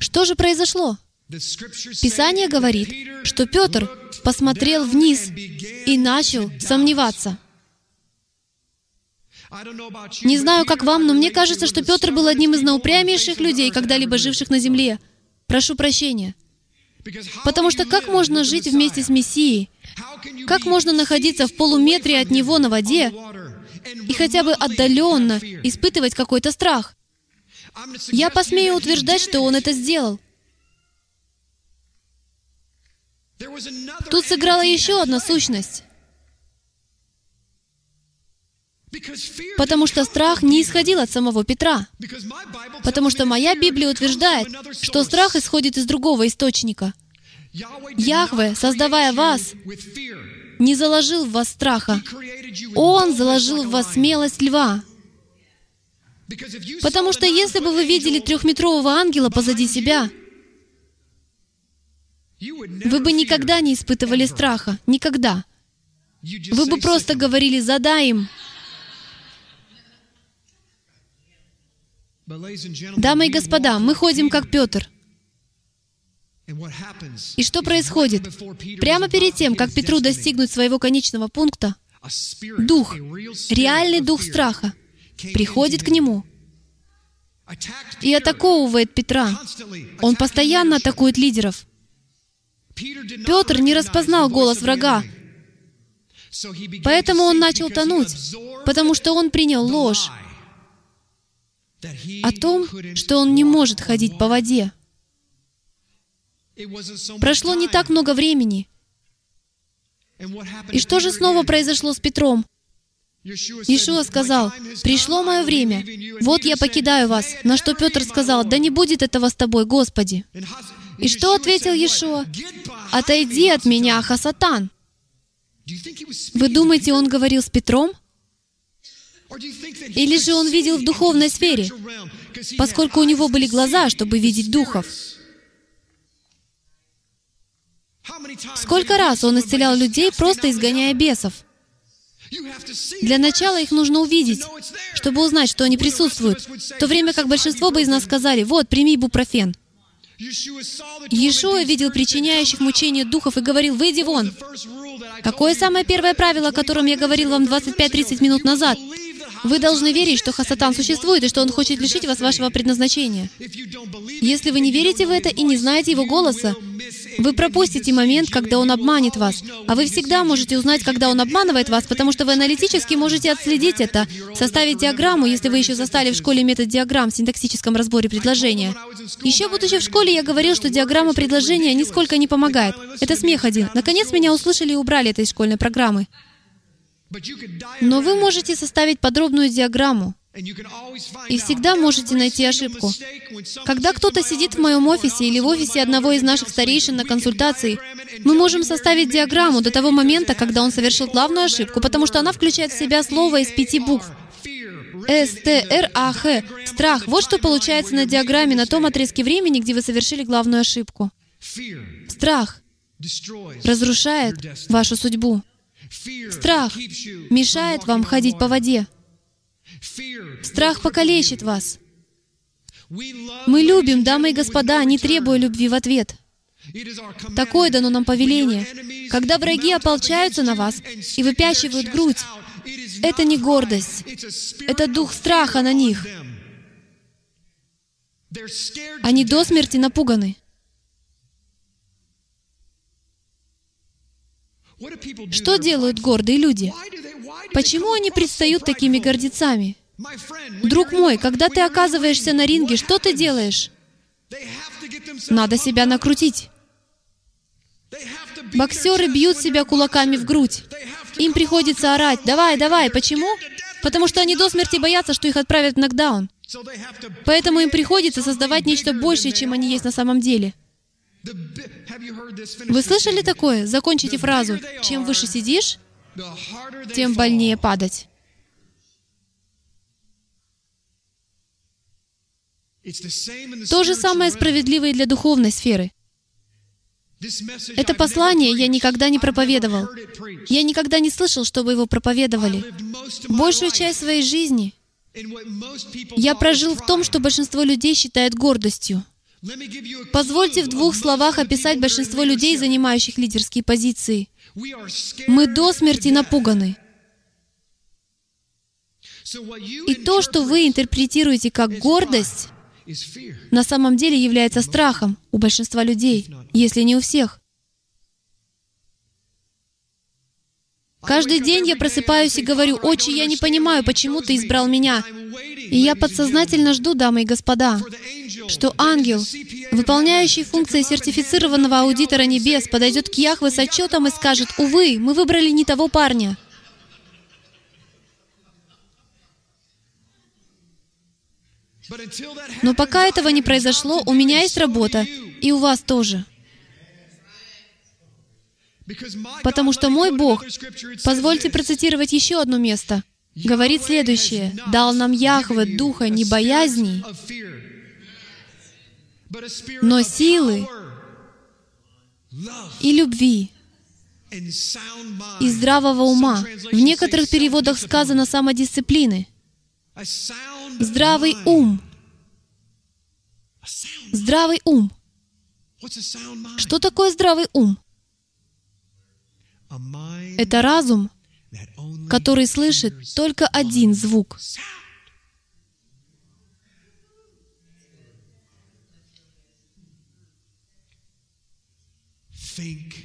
Что же произошло? Писание говорит, что Петр посмотрел вниз и начал сомневаться. Не знаю, как вам, но мне кажется, что Петр был одним из наупрямейших людей, когда-либо живших на земле. Прошу прощения. Потому что как можно жить вместе с Мессией? Как можно находиться в полуметре от Него на воде и хотя бы отдаленно испытывать какой-то страх? Я посмею утверждать, что он это сделал. Тут сыграла еще одна сущность. Потому что страх не исходил от самого Петра. Потому что моя Библия утверждает, что страх исходит из другого источника. Яхве, создавая вас, не заложил в вас страха. Он заложил в вас смелость льва. Потому что если бы вы видели трехметрового ангела позади себя, вы бы никогда не испытывали страха. Никогда. Вы бы просто говорили «задай им». Дамы и господа, мы ходим как Петр. И что происходит? Прямо перед тем, как Петру достигнуть своего конечного пункта, дух, реальный дух страха, приходит к нему и атаковывает Петра. Он постоянно атакует лидеров. Петр не распознал голос врага, поэтому он начал тонуть, потому что он принял ложь о том, что он не может ходить по воде. Прошло не так много времени. И что же снова произошло с Петром? Иешуа сказал, «Пришло мое время, вот я покидаю вас». На что Петр сказал, «Да не будет этого с тобой, Господи». И что ответил Иешуа? «Отойди от меня, Хасатан». Вы думаете, он говорил с Петром? Или же он видел в духовной сфере, поскольку у него были глаза, чтобы видеть духов? Сколько раз он исцелял людей, просто изгоняя бесов? Для начала их нужно увидеть, чтобы узнать, что они присутствуют, в то время как большинство бы из нас сказали, «Вот, прими бупрофен». Иешуа видел причиняющих мучения духов и говорил, «Выйди вон». Какое самое первое правило, о котором я говорил вам 25-30 минут назад? Вы должны верить, что Хасатан существует и что он хочет лишить вас вашего предназначения. Если вы не верите в это и не знаете его голоса, вы пропустите момент, когда он обманет вас. А вы всегда можете узнать, когда он обманывает вас, потому что вы аналитически можете отследить это, составить диаграмму, если вы еще застали в школе метод диаграмм в синтаксическом разборе предложения. Еще будучи в школе, я говорил, что диаграмма предложения нисколько не помогает. Это смех один. Наконец меня услышали и убрали это из школьной программы. Но вы можете составить подробную диаграмму и всегда можете найти ошибку. Когда кто-то сидит в моем офисе или в офисе одного из наших старейшин на консультации, мы можем составить диаграмму до того момента, когда он совершил главную ошибку, потому что она включает в себя слово из пяти букв. С, Т, Р, А, Х. Страх. Вот что получается на диаграмме на том отрезке времени, где вы совершили главную ошибку. Страх разрушает вашу судьбу. Страх мешает вам ходить по воде. Страх покалечит вас. Мы любим, дамы и господа, не требуя любви в ответ. Такое дано нам повеление. Когда враги ополчаются на вас и выпячивают грудь, это не гордость, это дух страха на них. Они до смерти напуганы. Что делают гордые люди? Почему они предстают такими гордецами? Друг мой, когда ты оказываешься на ринге, что ты делаешь? Надо себя накрутить. Боксеры бьют себя кулаками в грудь. Им приходится орать «давай, давай». Почему? Потому что они до смерти боятся, что их отправят в нокдаун. Поэтому им приходится создавать нечто большее, чем они есть на самом деле. Вы слышали такое? Закончите фразу. Чем выше сидишь, тем больнее падать. То же самое справедливо и для духовной сферы. Это послание я никогда не проповедовал. Я никогда не слышал, чтобы его проповедовали. Большую часть своей жизни я прожил в том, что большинство людей считает гордостью. Позвольте в двух словах описать большинство людей, занимающих лидерские позиции. Мы до смерти напуганы. И то, что вы интерпретируете как гордость, на самом деле является страхом у большинства людей, если не у всех. Каждый день я просыпаюсь и говорю, «Отче, я не понимаю, почему ты избрал меня». И я подсознательно жду, дамы и господа, что ангел, выполняющий функции сертифицированного аудитора небес, подойдет к Яхве с отчетом и скажет, «Увы, мы выбрали не того парня». Но пока этого не произошло, у меня есть работа, и у вас тоже. Потому что мой Бог, позвольте процитировать еще одно место, говорит следующее. «Дал нам Яхве духа не боязни, но силы и любви, и здравого ума». В некоторых переводах сказано «самодисциплины». Здравый ум. Здравый ум. Что такое здравый ум? Это разум, который слышит только один звук.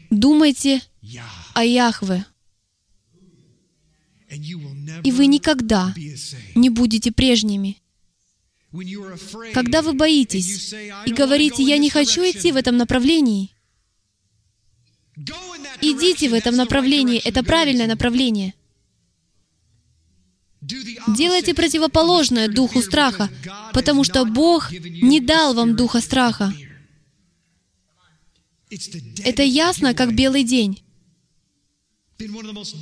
Думайте о Яхве, и вы никогда не будете прежними. Когда вы боитесь и говорите, «Я не хочу идти в этом направлении», идите в этом направлении, это правильное направление. Делайте противоположное духу страха, потому что Бог не дал вам духа страха. Это ясно, как белый день.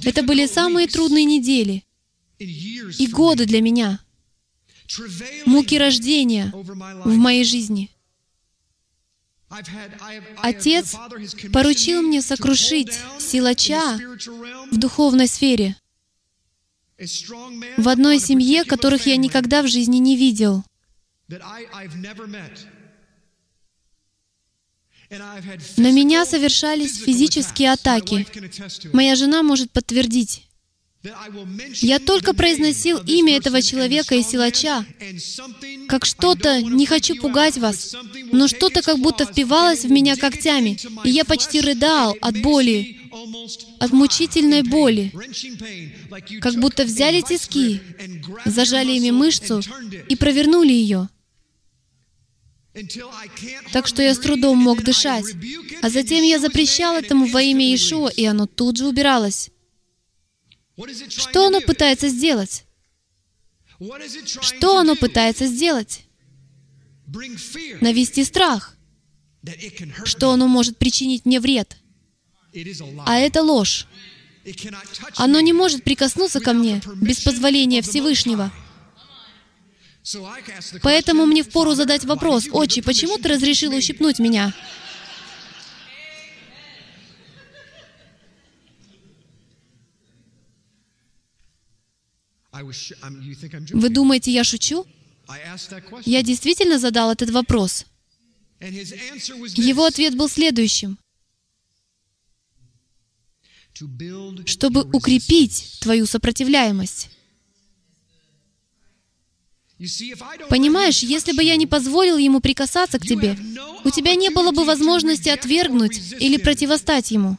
Это были самые трудные недели и годы для меня. Муки рождения в моей жизни. Отец поручил мне сокрушить силача в духовной сфере, в одной семье, которых я никогда в жизни не видел. На меня совершались физические атаки. Моя жена может подтвердить. Я только произносил имя этого человека и силача, как что-то, не хочу пугать вас, но что-то как будто впивалось в меня когтями, и я почти рыдал от боли, от мучительной боли, как будто взяли тиски, зажали ими мышцу и провернули ее. Так что я с трудом мог дышать. А затем я запрещал этому во имя Иешуа, и оно тут же убиралось. Что оно пытается сделать? Что оно пытается сделать? Навести страх, что оно может причинить мне вред. А это ложь. Оно не может прикоснуться ко мне без позволения Всевышнего. Поэтому мне впору задать вопрос, «Отче, почему ты разрешил ущипнуть меня?» Вы думаете, я шучу? Я действительно задал этот вопрос. Его ответ был следующим. Чтобы укрепить твою сопротивляемость. Понимаешь, если бы я не позволил ему прикасаться к тебе, у тебя не было бы возможности отвергнуть или противостать ему.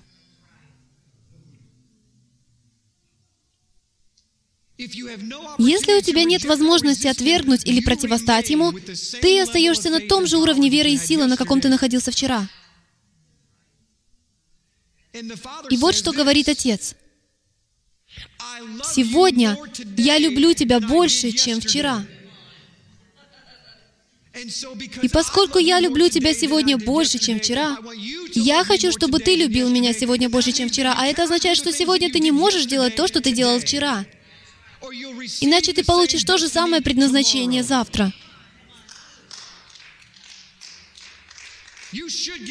Если у тебя нет возможности отвергнуть или противостать ему, ты остаешься на том же уровне веры и силы, на каком ты находился вчера. И вот что говорит Отец. «Сегодня я люблю тебя больше, чем вчера». И поскольку я люблю тебя сегодня больше, чем вчера, я хочу, чтобы ты любил меня сегодня больше, чем вчера. А это означает, что сегодня ты не можешь делать то, что ты делал вчера. Иначе ты получишь то же самое предназначение завтра.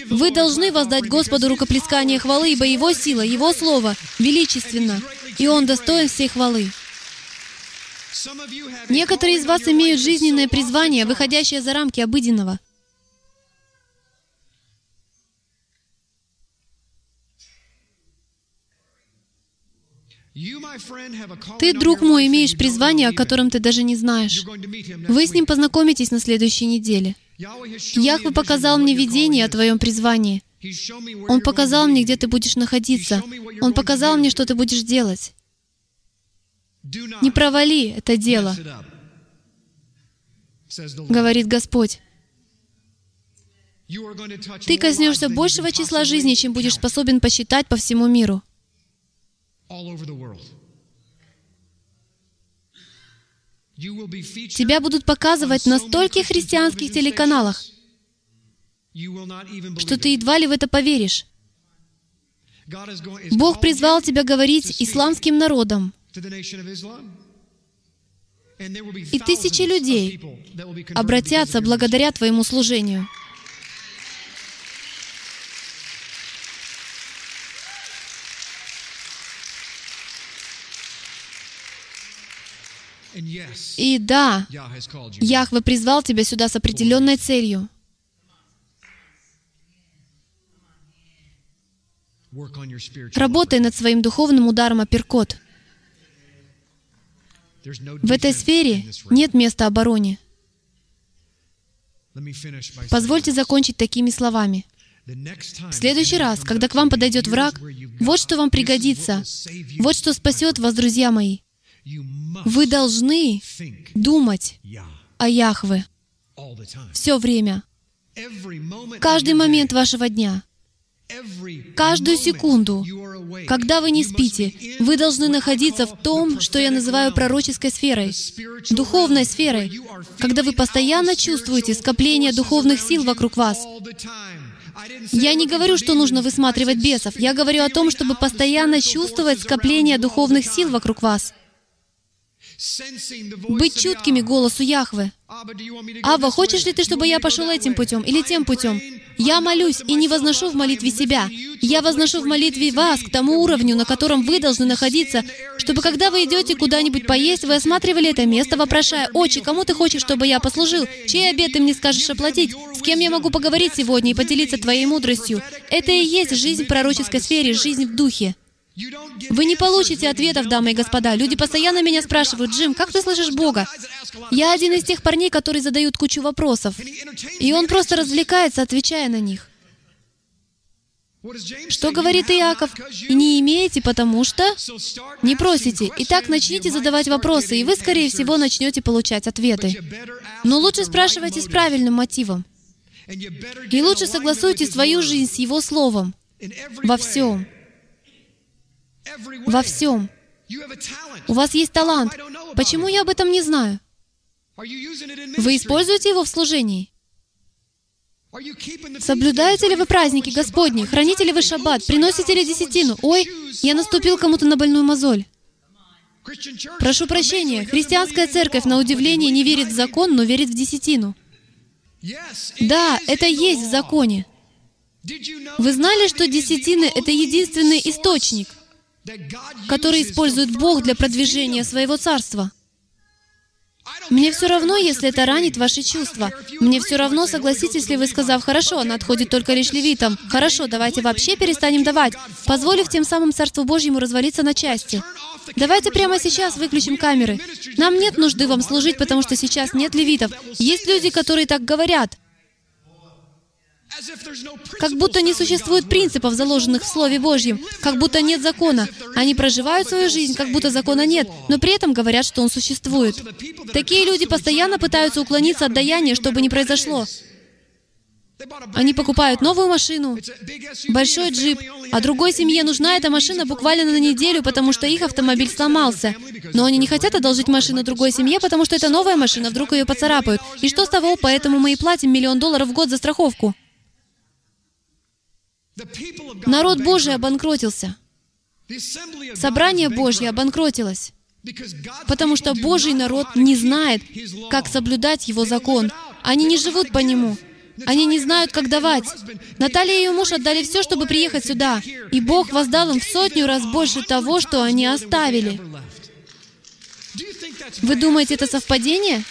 Вы должны воздать Господу рукоплескание хвалы, ибо Его сила, Его Слово величественно, и Он достоин всей хвалы. Некоторые из вас имеют жизненное призвание, выходящее за рамки обыденного. Ты, друг мой, имеешь призвание, о котором ты даже не знаешь. Вы с ним познакомитесь на следующей неделе. Яхве показал мне видение о твоем призвании. Он показал мне, где ты будешь находиться. Он показал мне, что ты будешь делать. Не провали это дело, говорит Господь. Ты коснешься большего числа жизней, чем будешь способен посчитать по всему миру. Тебя будут показывать на стольких христианских телеканалах, что ты едва ли в это поверишь. Бог призвал тебя говорить исламским народам. И тысячи людей обратятся благодаря твоему служению. И да, Яхве призвал тебя сюда с определенной целью. Работай над своим духовным ударом апперкот. В этой сфере нет места обороне. Позвольте закончить такими словами. В следующий раз, когда к вам подойдет враг, вот что вам пригодится. Вот что спасет вас, друзья мои. Вы должны думать о Яхве все время, каждый момент вашего дня, каждую секунду, когда вы не спите, вы должны находиться в том, что я называю пророческой сферой, духовной сферой, когда вы постоянно чувствуете скопление духовных сил вокруг вас. Я не говорю, что нужно высматривать бесов. Я говорю о том, чтобы постоянно чувствовать скопление духовных сил вокруг вас быть чуткими голосу Яхвы. Ава, хочешь ли ты, чтобы я пошел этим путем или тем путем? Я молюсь и не возношу в молитве себя. Я возношу в молитве вас к тому уровню, на котором вы должны находиться, чтобы когда вы идете куда-нибудь поесть, вы осматривали это место, вопрошая, «Отче, кому ты хочешь, чтобы я послужил? Чей обед ты мне скажешь оплатить? С кем я могу поговорить сегодня и поделиться твоей мудростью?» Это и есть жизнь в пророческой сфере, жизнь в духе. Вы не получите ответов, дамы и господа. Люди постоянно меня спрашивают, Джим, как ты слышишь Бога? Я один из тех парней, которые задают кучу вопросов. И он просто развлекается, отвечая на них. Что говорит Иаков? «И не имеете, потому что не просите. Итак, начните задавать вопросы, и вы, скорее всего, начнете получать ответы. Но лучше спрашивайте с правильным мотивом. И лучше согласуйте свою жизнь с Его Словом во всем во всем. У вас есть талант. Почему я об этом не знаю? Вы используете его в служении? Соблюдаете ли вы праздники Господни? Храните ли вы шаббат? Приносите ли десятину? Ой, я наступил кому-то на больную мозоль. Прошу прощения, христианская церковь, на удивление, не верит в закон, но верит в десятину. Да, это есть в законе. Вы знали, что десятины — это единственный источник — который использует Бог для продвижения своего царства. Мне все равно, если это ранит ваши чувства. Мне все равно, согласитесь ли вы, сказав, «Хорошо, она отходит только лишь левитам». Хорошо, давайте вообще перестанем давать, позволив тем самым Царству Божьему развалиться на части. Давайте прямо сейчас выключим камеры. Нам нет нужды вам служить, потому что сейчас нет левитов. Есть люди, которые так говорят. Как будто не существует принципов, заложенных в Слове Божьем, как будто нет закона. Они проживают свою жизнь, как будто закона нет, но при этом говорят, что он существует. Такие люди постоянно пытаются уклониться от даяния, чтобы не произошло. Они покупают новую машину, большой джип, а другой семье нужна эта машина буквально на неделю, потому что их автомобиль сломался. Но они не хотят одолжить машину другой семье, потому что это новая машина, вдруг ее поцарапают. И что с того? Поэтому мы и платим миллион долларов в год за страховку. Народ Божий обанкротился. Собрание Божье обанкротилось, потому что Божий народ не знает, как соблюдать Его закон. Они не живут по нему. Они не знают, как давать. Наталья и ее муж отдали все, чтобы приехать сюда. И Бог воздал им в сотню раз больше того, что они оставили. Вы думаете, это совпадение?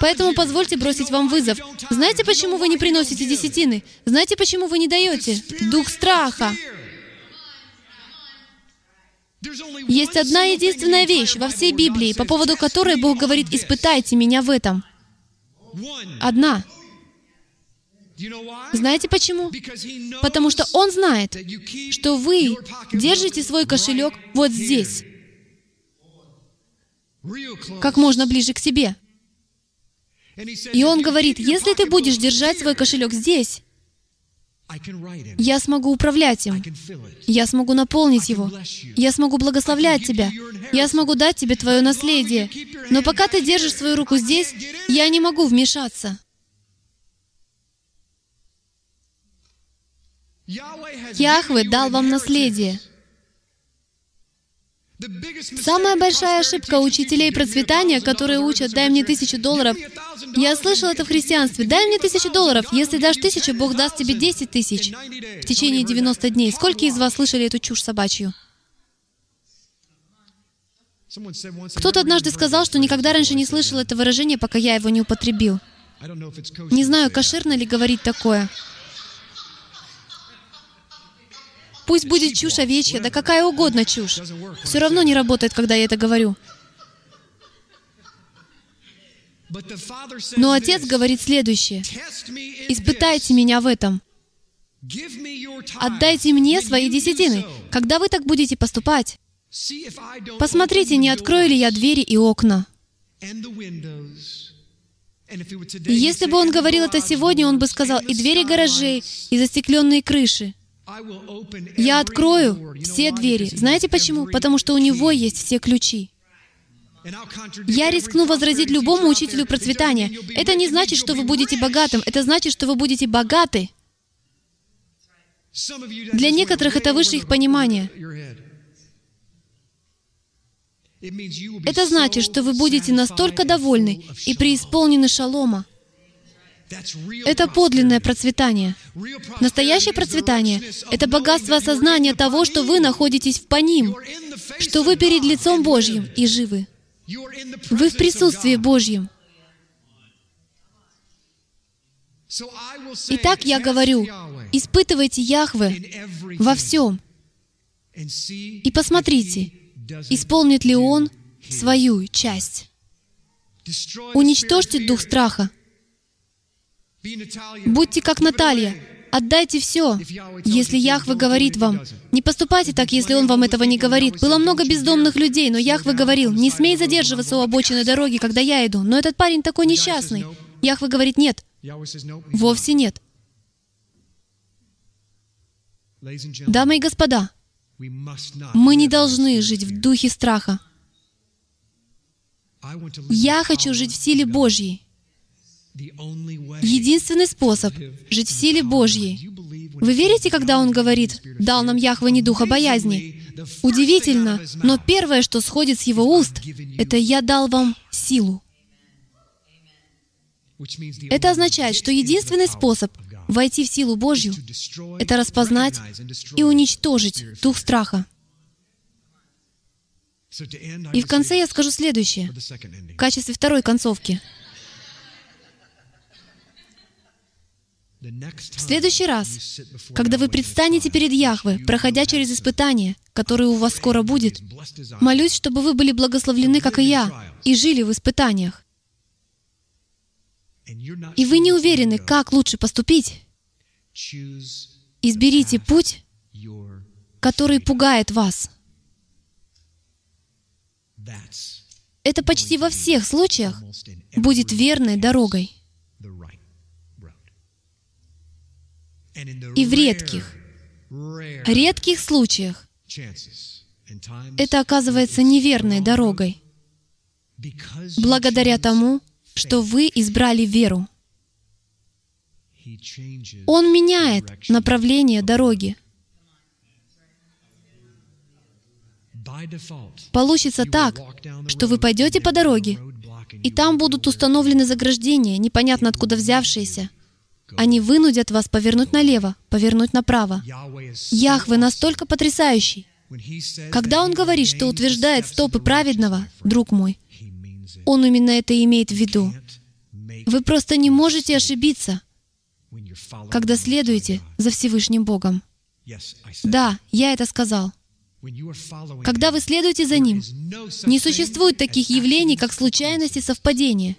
Поэтому позвольте бросить вам вызов. Знаете, почему вы не приносите десятины? Знаете, почему вы не даете? Дух страха. Есть одна единственная вещь во всей Библии, по поводу которой Бог говорит, «Испытайте меня в этом». Одна. Знаете почему? Потому что Он знает, что вы держите свой кошелек вот здесь, как можно ближе к себе. И Он говорит, если ты будешь держать свой кошелек здесь, я смогу управлять им. Я смогу наполнить его. Я смогу благословлять тебя. Я смогу дать тебе твое наследие. Но пока ты держишь свою руку здесь, я не могу вмешаться. Яхве дал вам наследие. Самая большая ошибка учителей процветания, которые учат «дай мне тысячу долларов». Я слышал это в христианстве. «Дай мне тысячу долларов. Если дашь тысячу, Бог даст тебе десять тысяч в течение 90 дней». Сколько из вас слышали эту чушь собачью? Кто-то однажды сказал, что никогда раньше не слышал это выражение, пока я его не употребил. Не знаю, кошерно ли говорить такое. Пусть будет чушь овечья, да какая угодно чушь. Все равно не работает, когда я это говорю. Но Отец говорит следующее. «Испытайте меня в этом. Отдайте мне свои десятины. Когда вы так будете поступать, посмотрите, не открою ли я двери и окна. И если бы он говорил это сегодня, он бы сказал, и двери гаражей, и застекленные крыши. Я открою все двери. Знаете почему? Потому что у него есть все ключи. Я рискну возразить любому учителю процветания. Это не значит, что вы будете богатым. Это значит, что вы будете богаты. Для некоторых это выше их понимания. Это значит, что вы будете настолько довольны и преисполнены шалома, это подлинное процветание. Настоящее процветание — это богатство осознания того, что вы находитесь в Паним, что вы перед лицом Божьим и живы. Вы в присутствии Божьем. Итак, я говорю, испытывайте Яхве во всем и посмотрите, исполнит ли Он свою часть. Уничтожьте дух страха, Будьте как Наталья. Отдайте все, если Яхве говорит вам. Не поступайте так, если Он вам этого не говорит. Было много бездомных людей, но Яхве говорил, не смей задерживаться у обочины дороги, когда я иду. Но этот парень такой несчастный. Яхве говорит, нет. Вовсе нет. Дамы и господа, мы не должны жить в духе страха. Я хочу жить в силе Божьей. Единственный способ жить в силе Божьей. Вы верите, когда Он говорит, «Дал нам Яхве не духа боязни»? Удивительно, но первое, что сходит с Его уст, это «Я дал вам силу». Это означает, что единственный способ войти в силу Божью — это распознать и уничтожить дух страха. И в конце я скажу следующее, в качестве второй концовки — В следующий раз, когда вы предстанете перед Яхве, проходя через испытание, которое у вас скоро будет, молюсь, чтобы вы были благословлены, как и я, и жили в испытаниях. И вы не уверены, как лучше поступить. Изберите путь, который пугает вас. Это почти во всех случаях будет верной дорогой. И в редких, редких случаях это оказывается неверной дорогой, благодаря тому, что вы избрали веру. Он меняет направление дороги. Получится так, что вы пойдете по дороге, И там будут установлены заграждения, непонятно откуда взявшиеся. Они вынудят вас повернуть налево, повернуть направо. Яхве настолько потрясающий. Когда Он говорит, что утверждает стопы праведного, друг мой, Он именно это имеет в виду. Вы просто не можете ошибиться, когда следуете за Всевышним Богом. Да, я это сказал. Когда вы следуете за Ним, не существует таких явлений, как случайность и совпадение.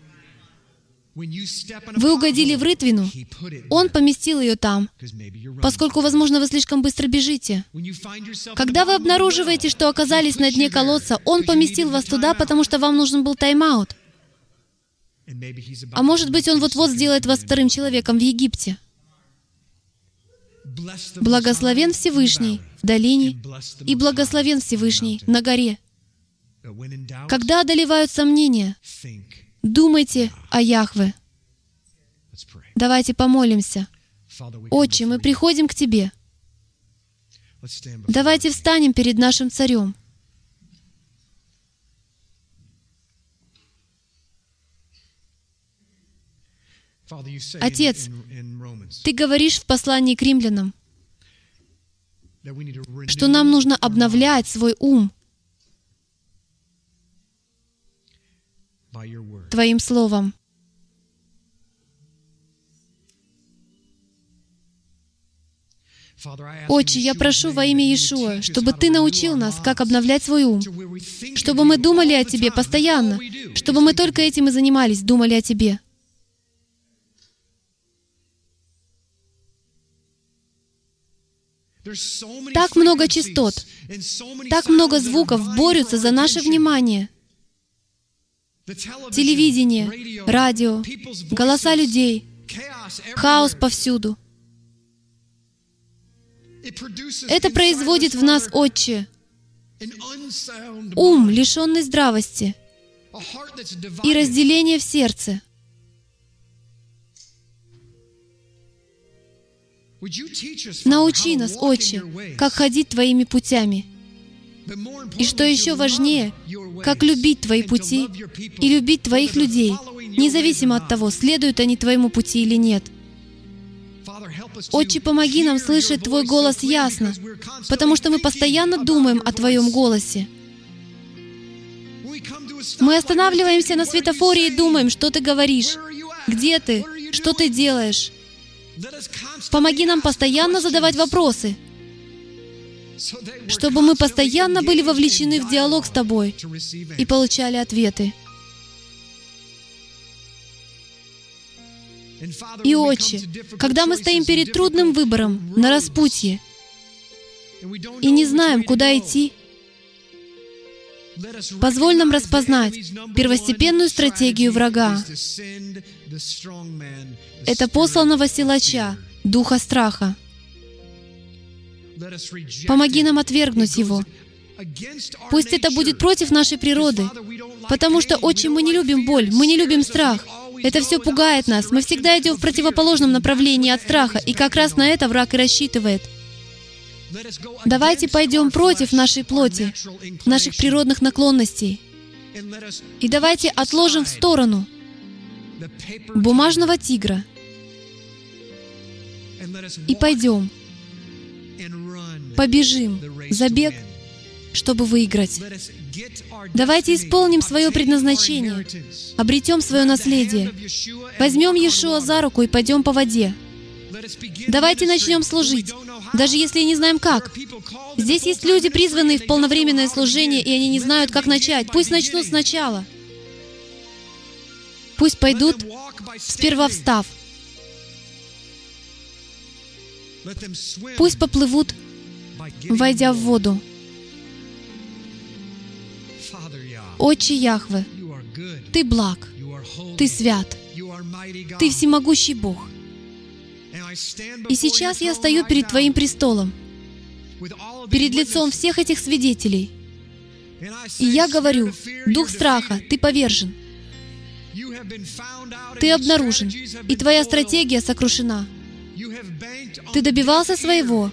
Вы угодили в рытвину, Он поместил ее там, поскольку, возможно, вы слишком быстро бежите. Когда вы обнаруживаете, что оказались на дне колодца, Он поместил вас туда, потому что вам нужен был тайм-аут. А может быть, Он вот-вот сделает вас вторым человеком в Египте. Благословен Всевышний в долине и благословен Всевышний на горе. Когда одолевают сомнения, думайте о Яхве. Давайте помолимся. Отче, мы приходим к Тебе. Давайте встанем перед нашим Царем. Отец, Ты говоришь в послании к римлянам, что нам нужно обновлять свой ум Твоим Словом. Отче, я прошу во имя Иешуа, чтобы Ты научил нас, как обновлять свой ум, чтобы мы думали о Тебе постоянно, чтобы мы только этим и занимались, думали о Тебе. Так много частот, так много звуков борются за наше внимание. Телевидение, радио, голоса людей, хаос повсюду. Это производит в нас, Отче, ум, лишенный здравости, и разделение в сердце. Научи нас, Отче, как ходить Твоими путями. И что еще важнее, как любить Твои пути и любить Твоих людей, независимо от того, следуют они Твоему пути или нет. Отче, помоги нам слышать Твой голос ясно, потому что мы постоянно думаем о Твоем голосе. Мы останавливаемся на светофоре и думаем, что Ты говоришь, где Ты, что Ты делаешь. Помоги нам постоянно задавать вопросы, чтобы мы постоянно были вовлечены в диалог с Тобой и получали ответы. И, Отче, когда мы стоим перед трудным выбором на распутье и не знаем, куда идти, Позволь нам распознать первостепенную стратегию врага. Это посланного силача, духа страха. Помоги нам отвергнуть его. Пусть это будет против нашей природы, потому что, очень мы не любим боль, мы не любим страх. Это все пугает нас. Мы всегда идем в противоположном направлении от страха, и как раз на это враг и рассчитывает — Давайте пойдем против нашей плоти, наших природных наклонностей. И давайте отложим в сторону бумажного тигра. И пойдем, побежим, забег, чтобы выиграть. Давайте исполним свое предназначение, обретем свое наследие, возьмем Иешуа за руку и пойдем по воде. Давайте начнем служить, даже если не знаем как. Здесь есть люди, призванные в полновременное служение, и они не знают, как начать. Пусть начнут сначала. Пусть пойдут, сперва встав. Пусть поплывут, войдя в воду. Отче Яхве, Ты благ, Ты свят, Ты всемогущий Бог — и сейчас я стою перед Твоим престолом, перед лицом всех этих свидетелей. И я говорю, дух страха, ты повержен. Ты обнаружен, и твоя стратегия сокрушена. Ты добивался своего,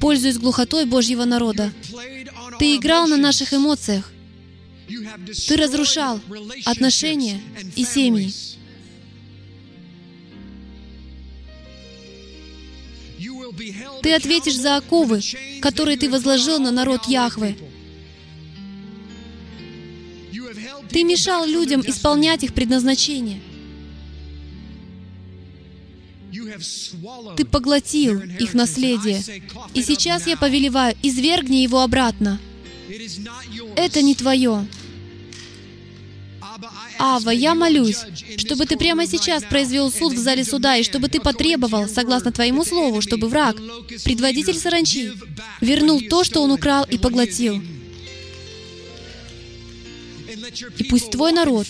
пользуясь глухотой Божьего народа. Ты играл на наших эмоциях. Ты разрушал отношения и семьи. Ты ответишь за оковы, которые ты возложил на народ Яхвы. Ты мешал людям исполнять их предназначение. Ты поглотил их наследие. И сейчас я повелеваю, извергни его обратно. Это не твое. Ава, я молюсь, чтобы ты прямо сейчас произвел суд в зале суда, и чтобы ты потребовал, согласно твоему слову, чтобы враг, предводитель саранчи, вернул то, что он украл и поглотил. И пусть твой народ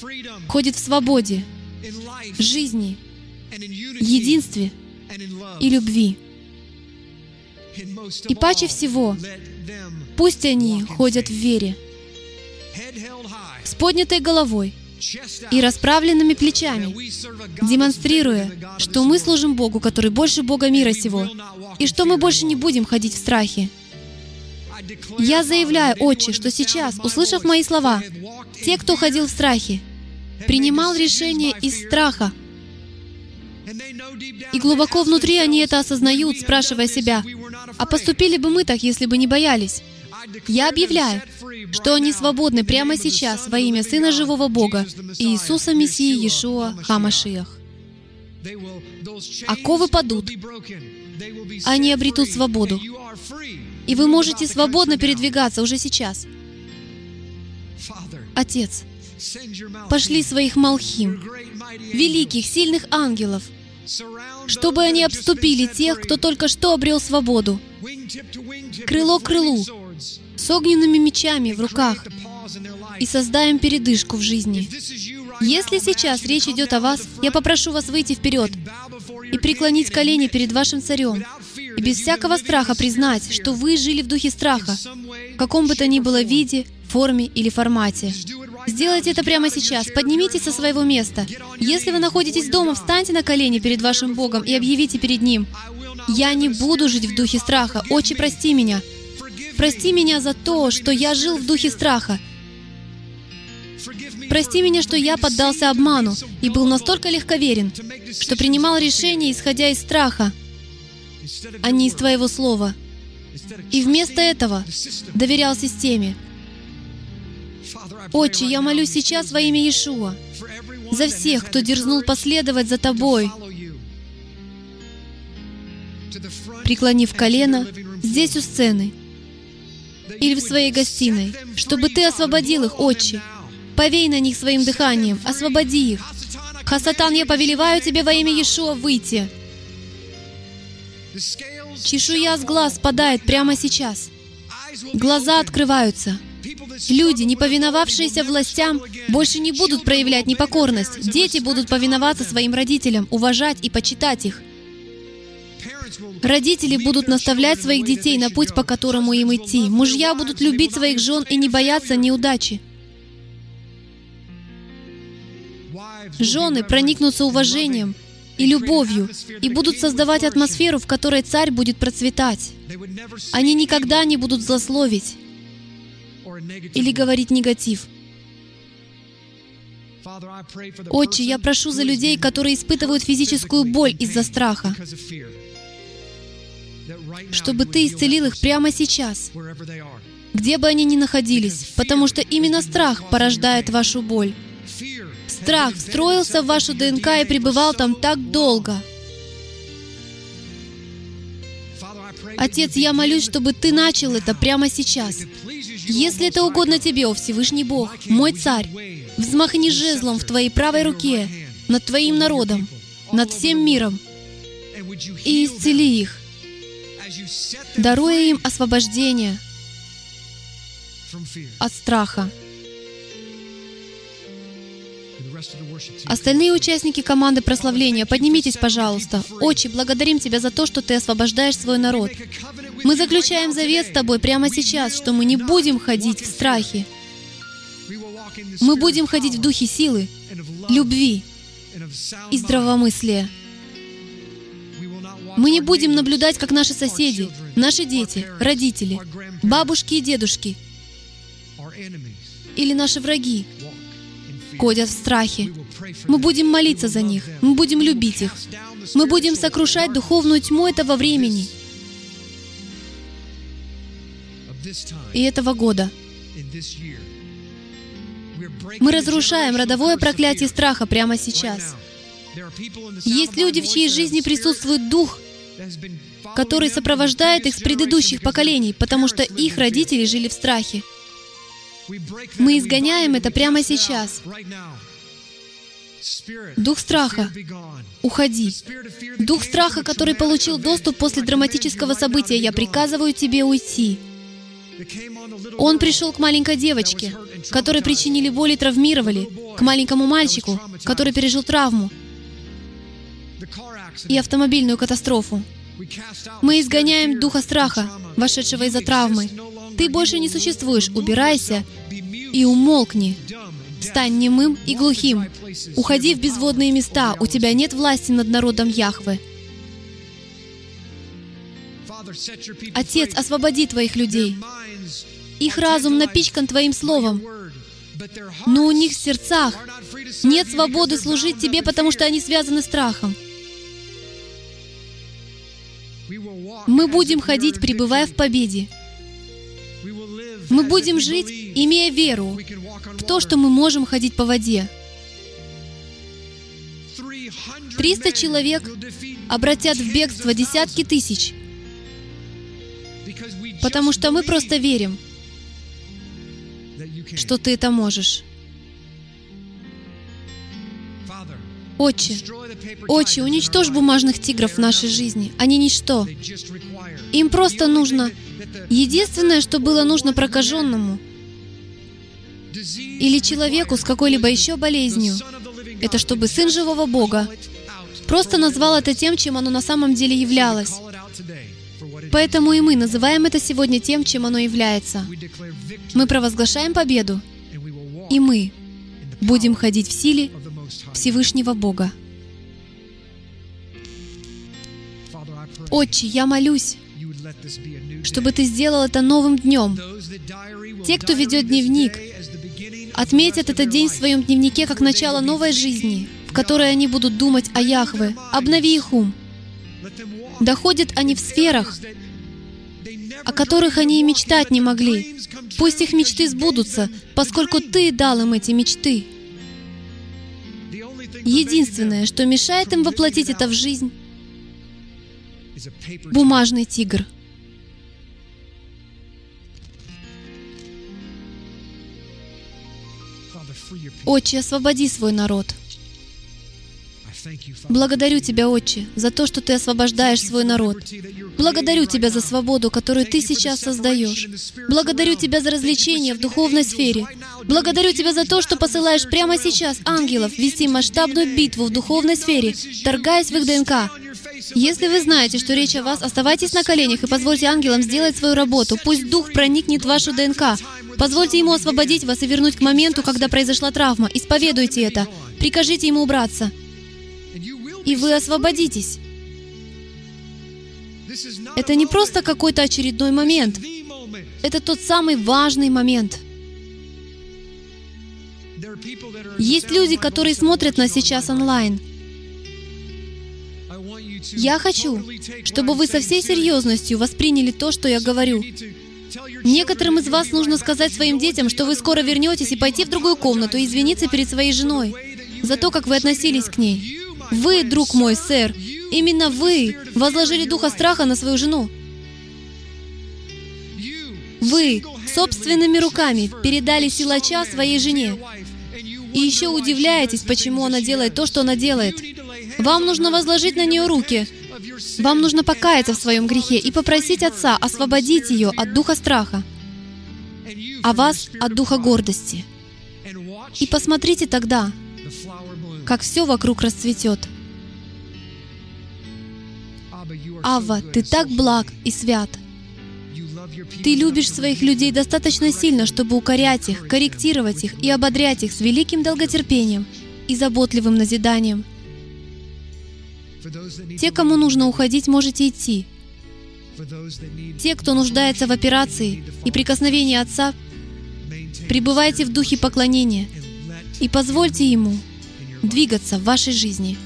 ходит в свободе, жизни, единстве и любви. И паче всего, пусть они ходят в вере, с поднятой головой и расправленными плечами, демонстрируя, что мы служим Богу, который больше Бога мира сего, и что мы больше не будем ходить в страхе. Я заявляю, Отче, что сейчас, услышав мои слова, те, кто ходил в страхе, принимал решение из страха, и глубоко внутри они это осознают, спрашивая себя, а поступили бы мы так, если бы не боялись? Я объявляю, что они свободны прямо сейчас во имя Сына Живого Бога, Иисуса Мессии Иешуа Хамашиях. Оковы падут, они обретут свободу. И вы можете свободно передвигаться уже сейчас. Отец, пошли своих молхим, великих, сильных ангелов, чтобы они обступили тех, кто только что обрел свободу, крыло к крылу, с огненными мечами в руках, и создаем передышку в жизни. Если сейчас речь идет о вас, я попрошу вас выйти вперед и преклонить колени перед вашим царем, и без всякого страха признать, что вы жили в духе страха, в каком бы то ни было виде, форме или формате. Сделайте это прямо сейчас. Поднимитесь со своего места. Если вы находитесь дома, встаньте на колени перед вашим Богом и объявите перед Ним. «Я не буду жить в духе страха. Отче, прости меня. Прости меня за то, что я жил в духе страха. Прости меня, что я поддался обману и был настолько легковерен, что принимал решения, исходя из страха, а не из Твоего Слова. И вместо этого доверял системе. Отче, я молюсь сейчас во имя Иешуа за всех, кто дерзнул последовать за Тобой, преклонив колено здесь у сцены или в своей гостиной, чтобы Ты освободил их, Отче. Повей на них своим дыханием, освободи их. Хасатан, я повелеваю Тебе во имя Иешуа выйти. Чешуя с глаз спадает прямо сейчас. Глаза открываются. Люди, не повиновавшиеся властям, больше не будут проявлять непокорность. Дети будут повиноваться своим родителям, уважать и почитать их. Родители будут наставлять своих детей на путь, по которому им идти. Мужья будут любить своих жен и не бояться неудачи. Жены проникнутся уважением и любовью и будут создавать атмосферу, в которой царь будет процветать. Они никогда не будут злословить или говорить негатив. Отче, я прошу за людей, которые испытывают физическую боль из-за страха, чтобы Ты исцелил их прямо сейчас, где бы они ни находились, потому что именно страх порождает вашу боль. Страх встроился в вашу ДНК и пребывал там так долго. Отец, я молюсь, чтобы Ты начал это прямо сейчас. Если это угодно Тебе, о Всевышний Бог, мой Царь, взмахни жезлом в Твоей правой руке над Твоим народом, над всем миром, и исцели их, даруя им освобождение от страха. Остальные участники команды прославления, поднимитесь, пожалуйста. Отче, благодарим Тебя за то, что Ты освобождаешь свой народ. Мы заключаем завет с Тобой прямо сейчас, что мы не будем ходить в страхе. Мы будем ходить в духе силы, любви и здравомыслия. Мы не будем наблюдать, как наши соседи, наши дети, родители, бабушки и дедушки или наши враги ходят в страхе. Мы будем молиться за них, мы будем любить их, мы будем сокрушать духовную тьму этого времени и этого года. Мы разрушаем родовое проклятие страха прямо сейчас. Есть люди, в чьей жизни присутствует дух, который сопровождает их с предыдущих поколений, потому что их родители жили в страхе. Мы изгоняем это прямо сейчас. Дух страха, уходи. Дух страха, который получил доступ после драматического события, я приказываю тебе уйти. Он пришел к маленькой девочке, которой причинили боль и травмировали, к маленькому мальчику, который пережил травму и автомобильную катастрофу. Мы изгоняем духа страха, вошедшего из-за травмы. Ты больше не существуешь, убирайся и умолкни. Стань немым и глухим. Уходи в безводные места, у тебя нет власти над народом Яхвы. Отец, освободи Твоих людей. Их разум напичкан Твоим Словом, но у них в сердцах нет свободы служить Тебе, потому что они связаны страхом. Мы будем ходить, пребывая в победе. Мы будем жить, имея веру в то, что мы можем ходить по воде. 300 человек обратят в бегство десятки тысяч, потому что мы просто верим, что ты это можешь. Отче, Отче, уничтожь бумажных тигров в нашей жизни. Они ничто. Им просто нужно... Единственное, что было нужно прокаженному или человеку с какой-либо еще болезнью, это чтобы Сын Живого Бога просто назвал это тем, чем оно на самом деле являлось. Поэтому и мы называем это сегодня тем, чем оно является. Мы провозглашаем победу, и мы будем ходить в силе Всевышнего Бога. Отче, я молюсь, чтобы Ты сделал это новым днем. Те, кто ведет дневник, отметят этот день в своем дневнике как начало новой жизни, в которой они будут думать о Яхве. Обнови их ум. Доходят они в сферах, о которых они и мечтать не могли. Пусть их мечты сбудутся, поскольку Ты дал им эти мечты. Единственное, что мешает им воплотить это в жизнь, бумажный тигр. Отче, освободи свой народ. Благодарю Тебя, Отче, за то, что Ты освобождаешь свой народ. Благодарю Тебя за свободу, которую Ты сейчас создаешь. Благодарю Тебя за развлечения в духовной сфере. Благодарю Тебя за то, что посылаешь прямо сейчас ангелов вести масштабную битву в духовной сфере, торгаясь в их ДНК. Если вы знаете, что речь о вас, оставайтесь на коленях и позвольте ангелам сделать свою работу. Пусть Дух проникнет в вашу ДНК. Позвольте Ему освободить вас и вернуть к моменту, когда произошла травма. Исповедуйте это. Прикажите Ему убраться и вы освободитесь. Это не просто какой-то очередной момент. Это тот самый важный момент. Есть люди, которые смотрят нас сейчас онлайн. Я хочу, чтобы вы со всей серьезностью восприняли то, что я говорю. Некоторым из вас нужно сказать своим детям, что вы скоро вернетесь и пойти в другую комнату и извиниться перед своей женой за то, как вы относились к ней. Вы, друг мой, сэр, именно вы возложили духа страха на свою жену. Вы собственными руками передали силача своей жене. И еще удивляетесь, почему она делает то, что она делает. Вам нужно возложить на нее руки. Вам нужно покаяться в своем грехе и попросить Отца освободить ее от духа страха, а вас от духа гордости. И посмотрите тогда, как все вокруг расцветет. Авва, ты так благ и свят. Ты любишь своих людей достаточно сильно, чтобы укорять их, корректировать их и ободрять их с великим долготерпением и заботливым назиданием. Те, кому нужно уходить, можете идти. Те, кто нуждается в операции и прикосновении Отца, Пребывайте в духе поклонения и позвольте Ему двигаться в вашей жизни.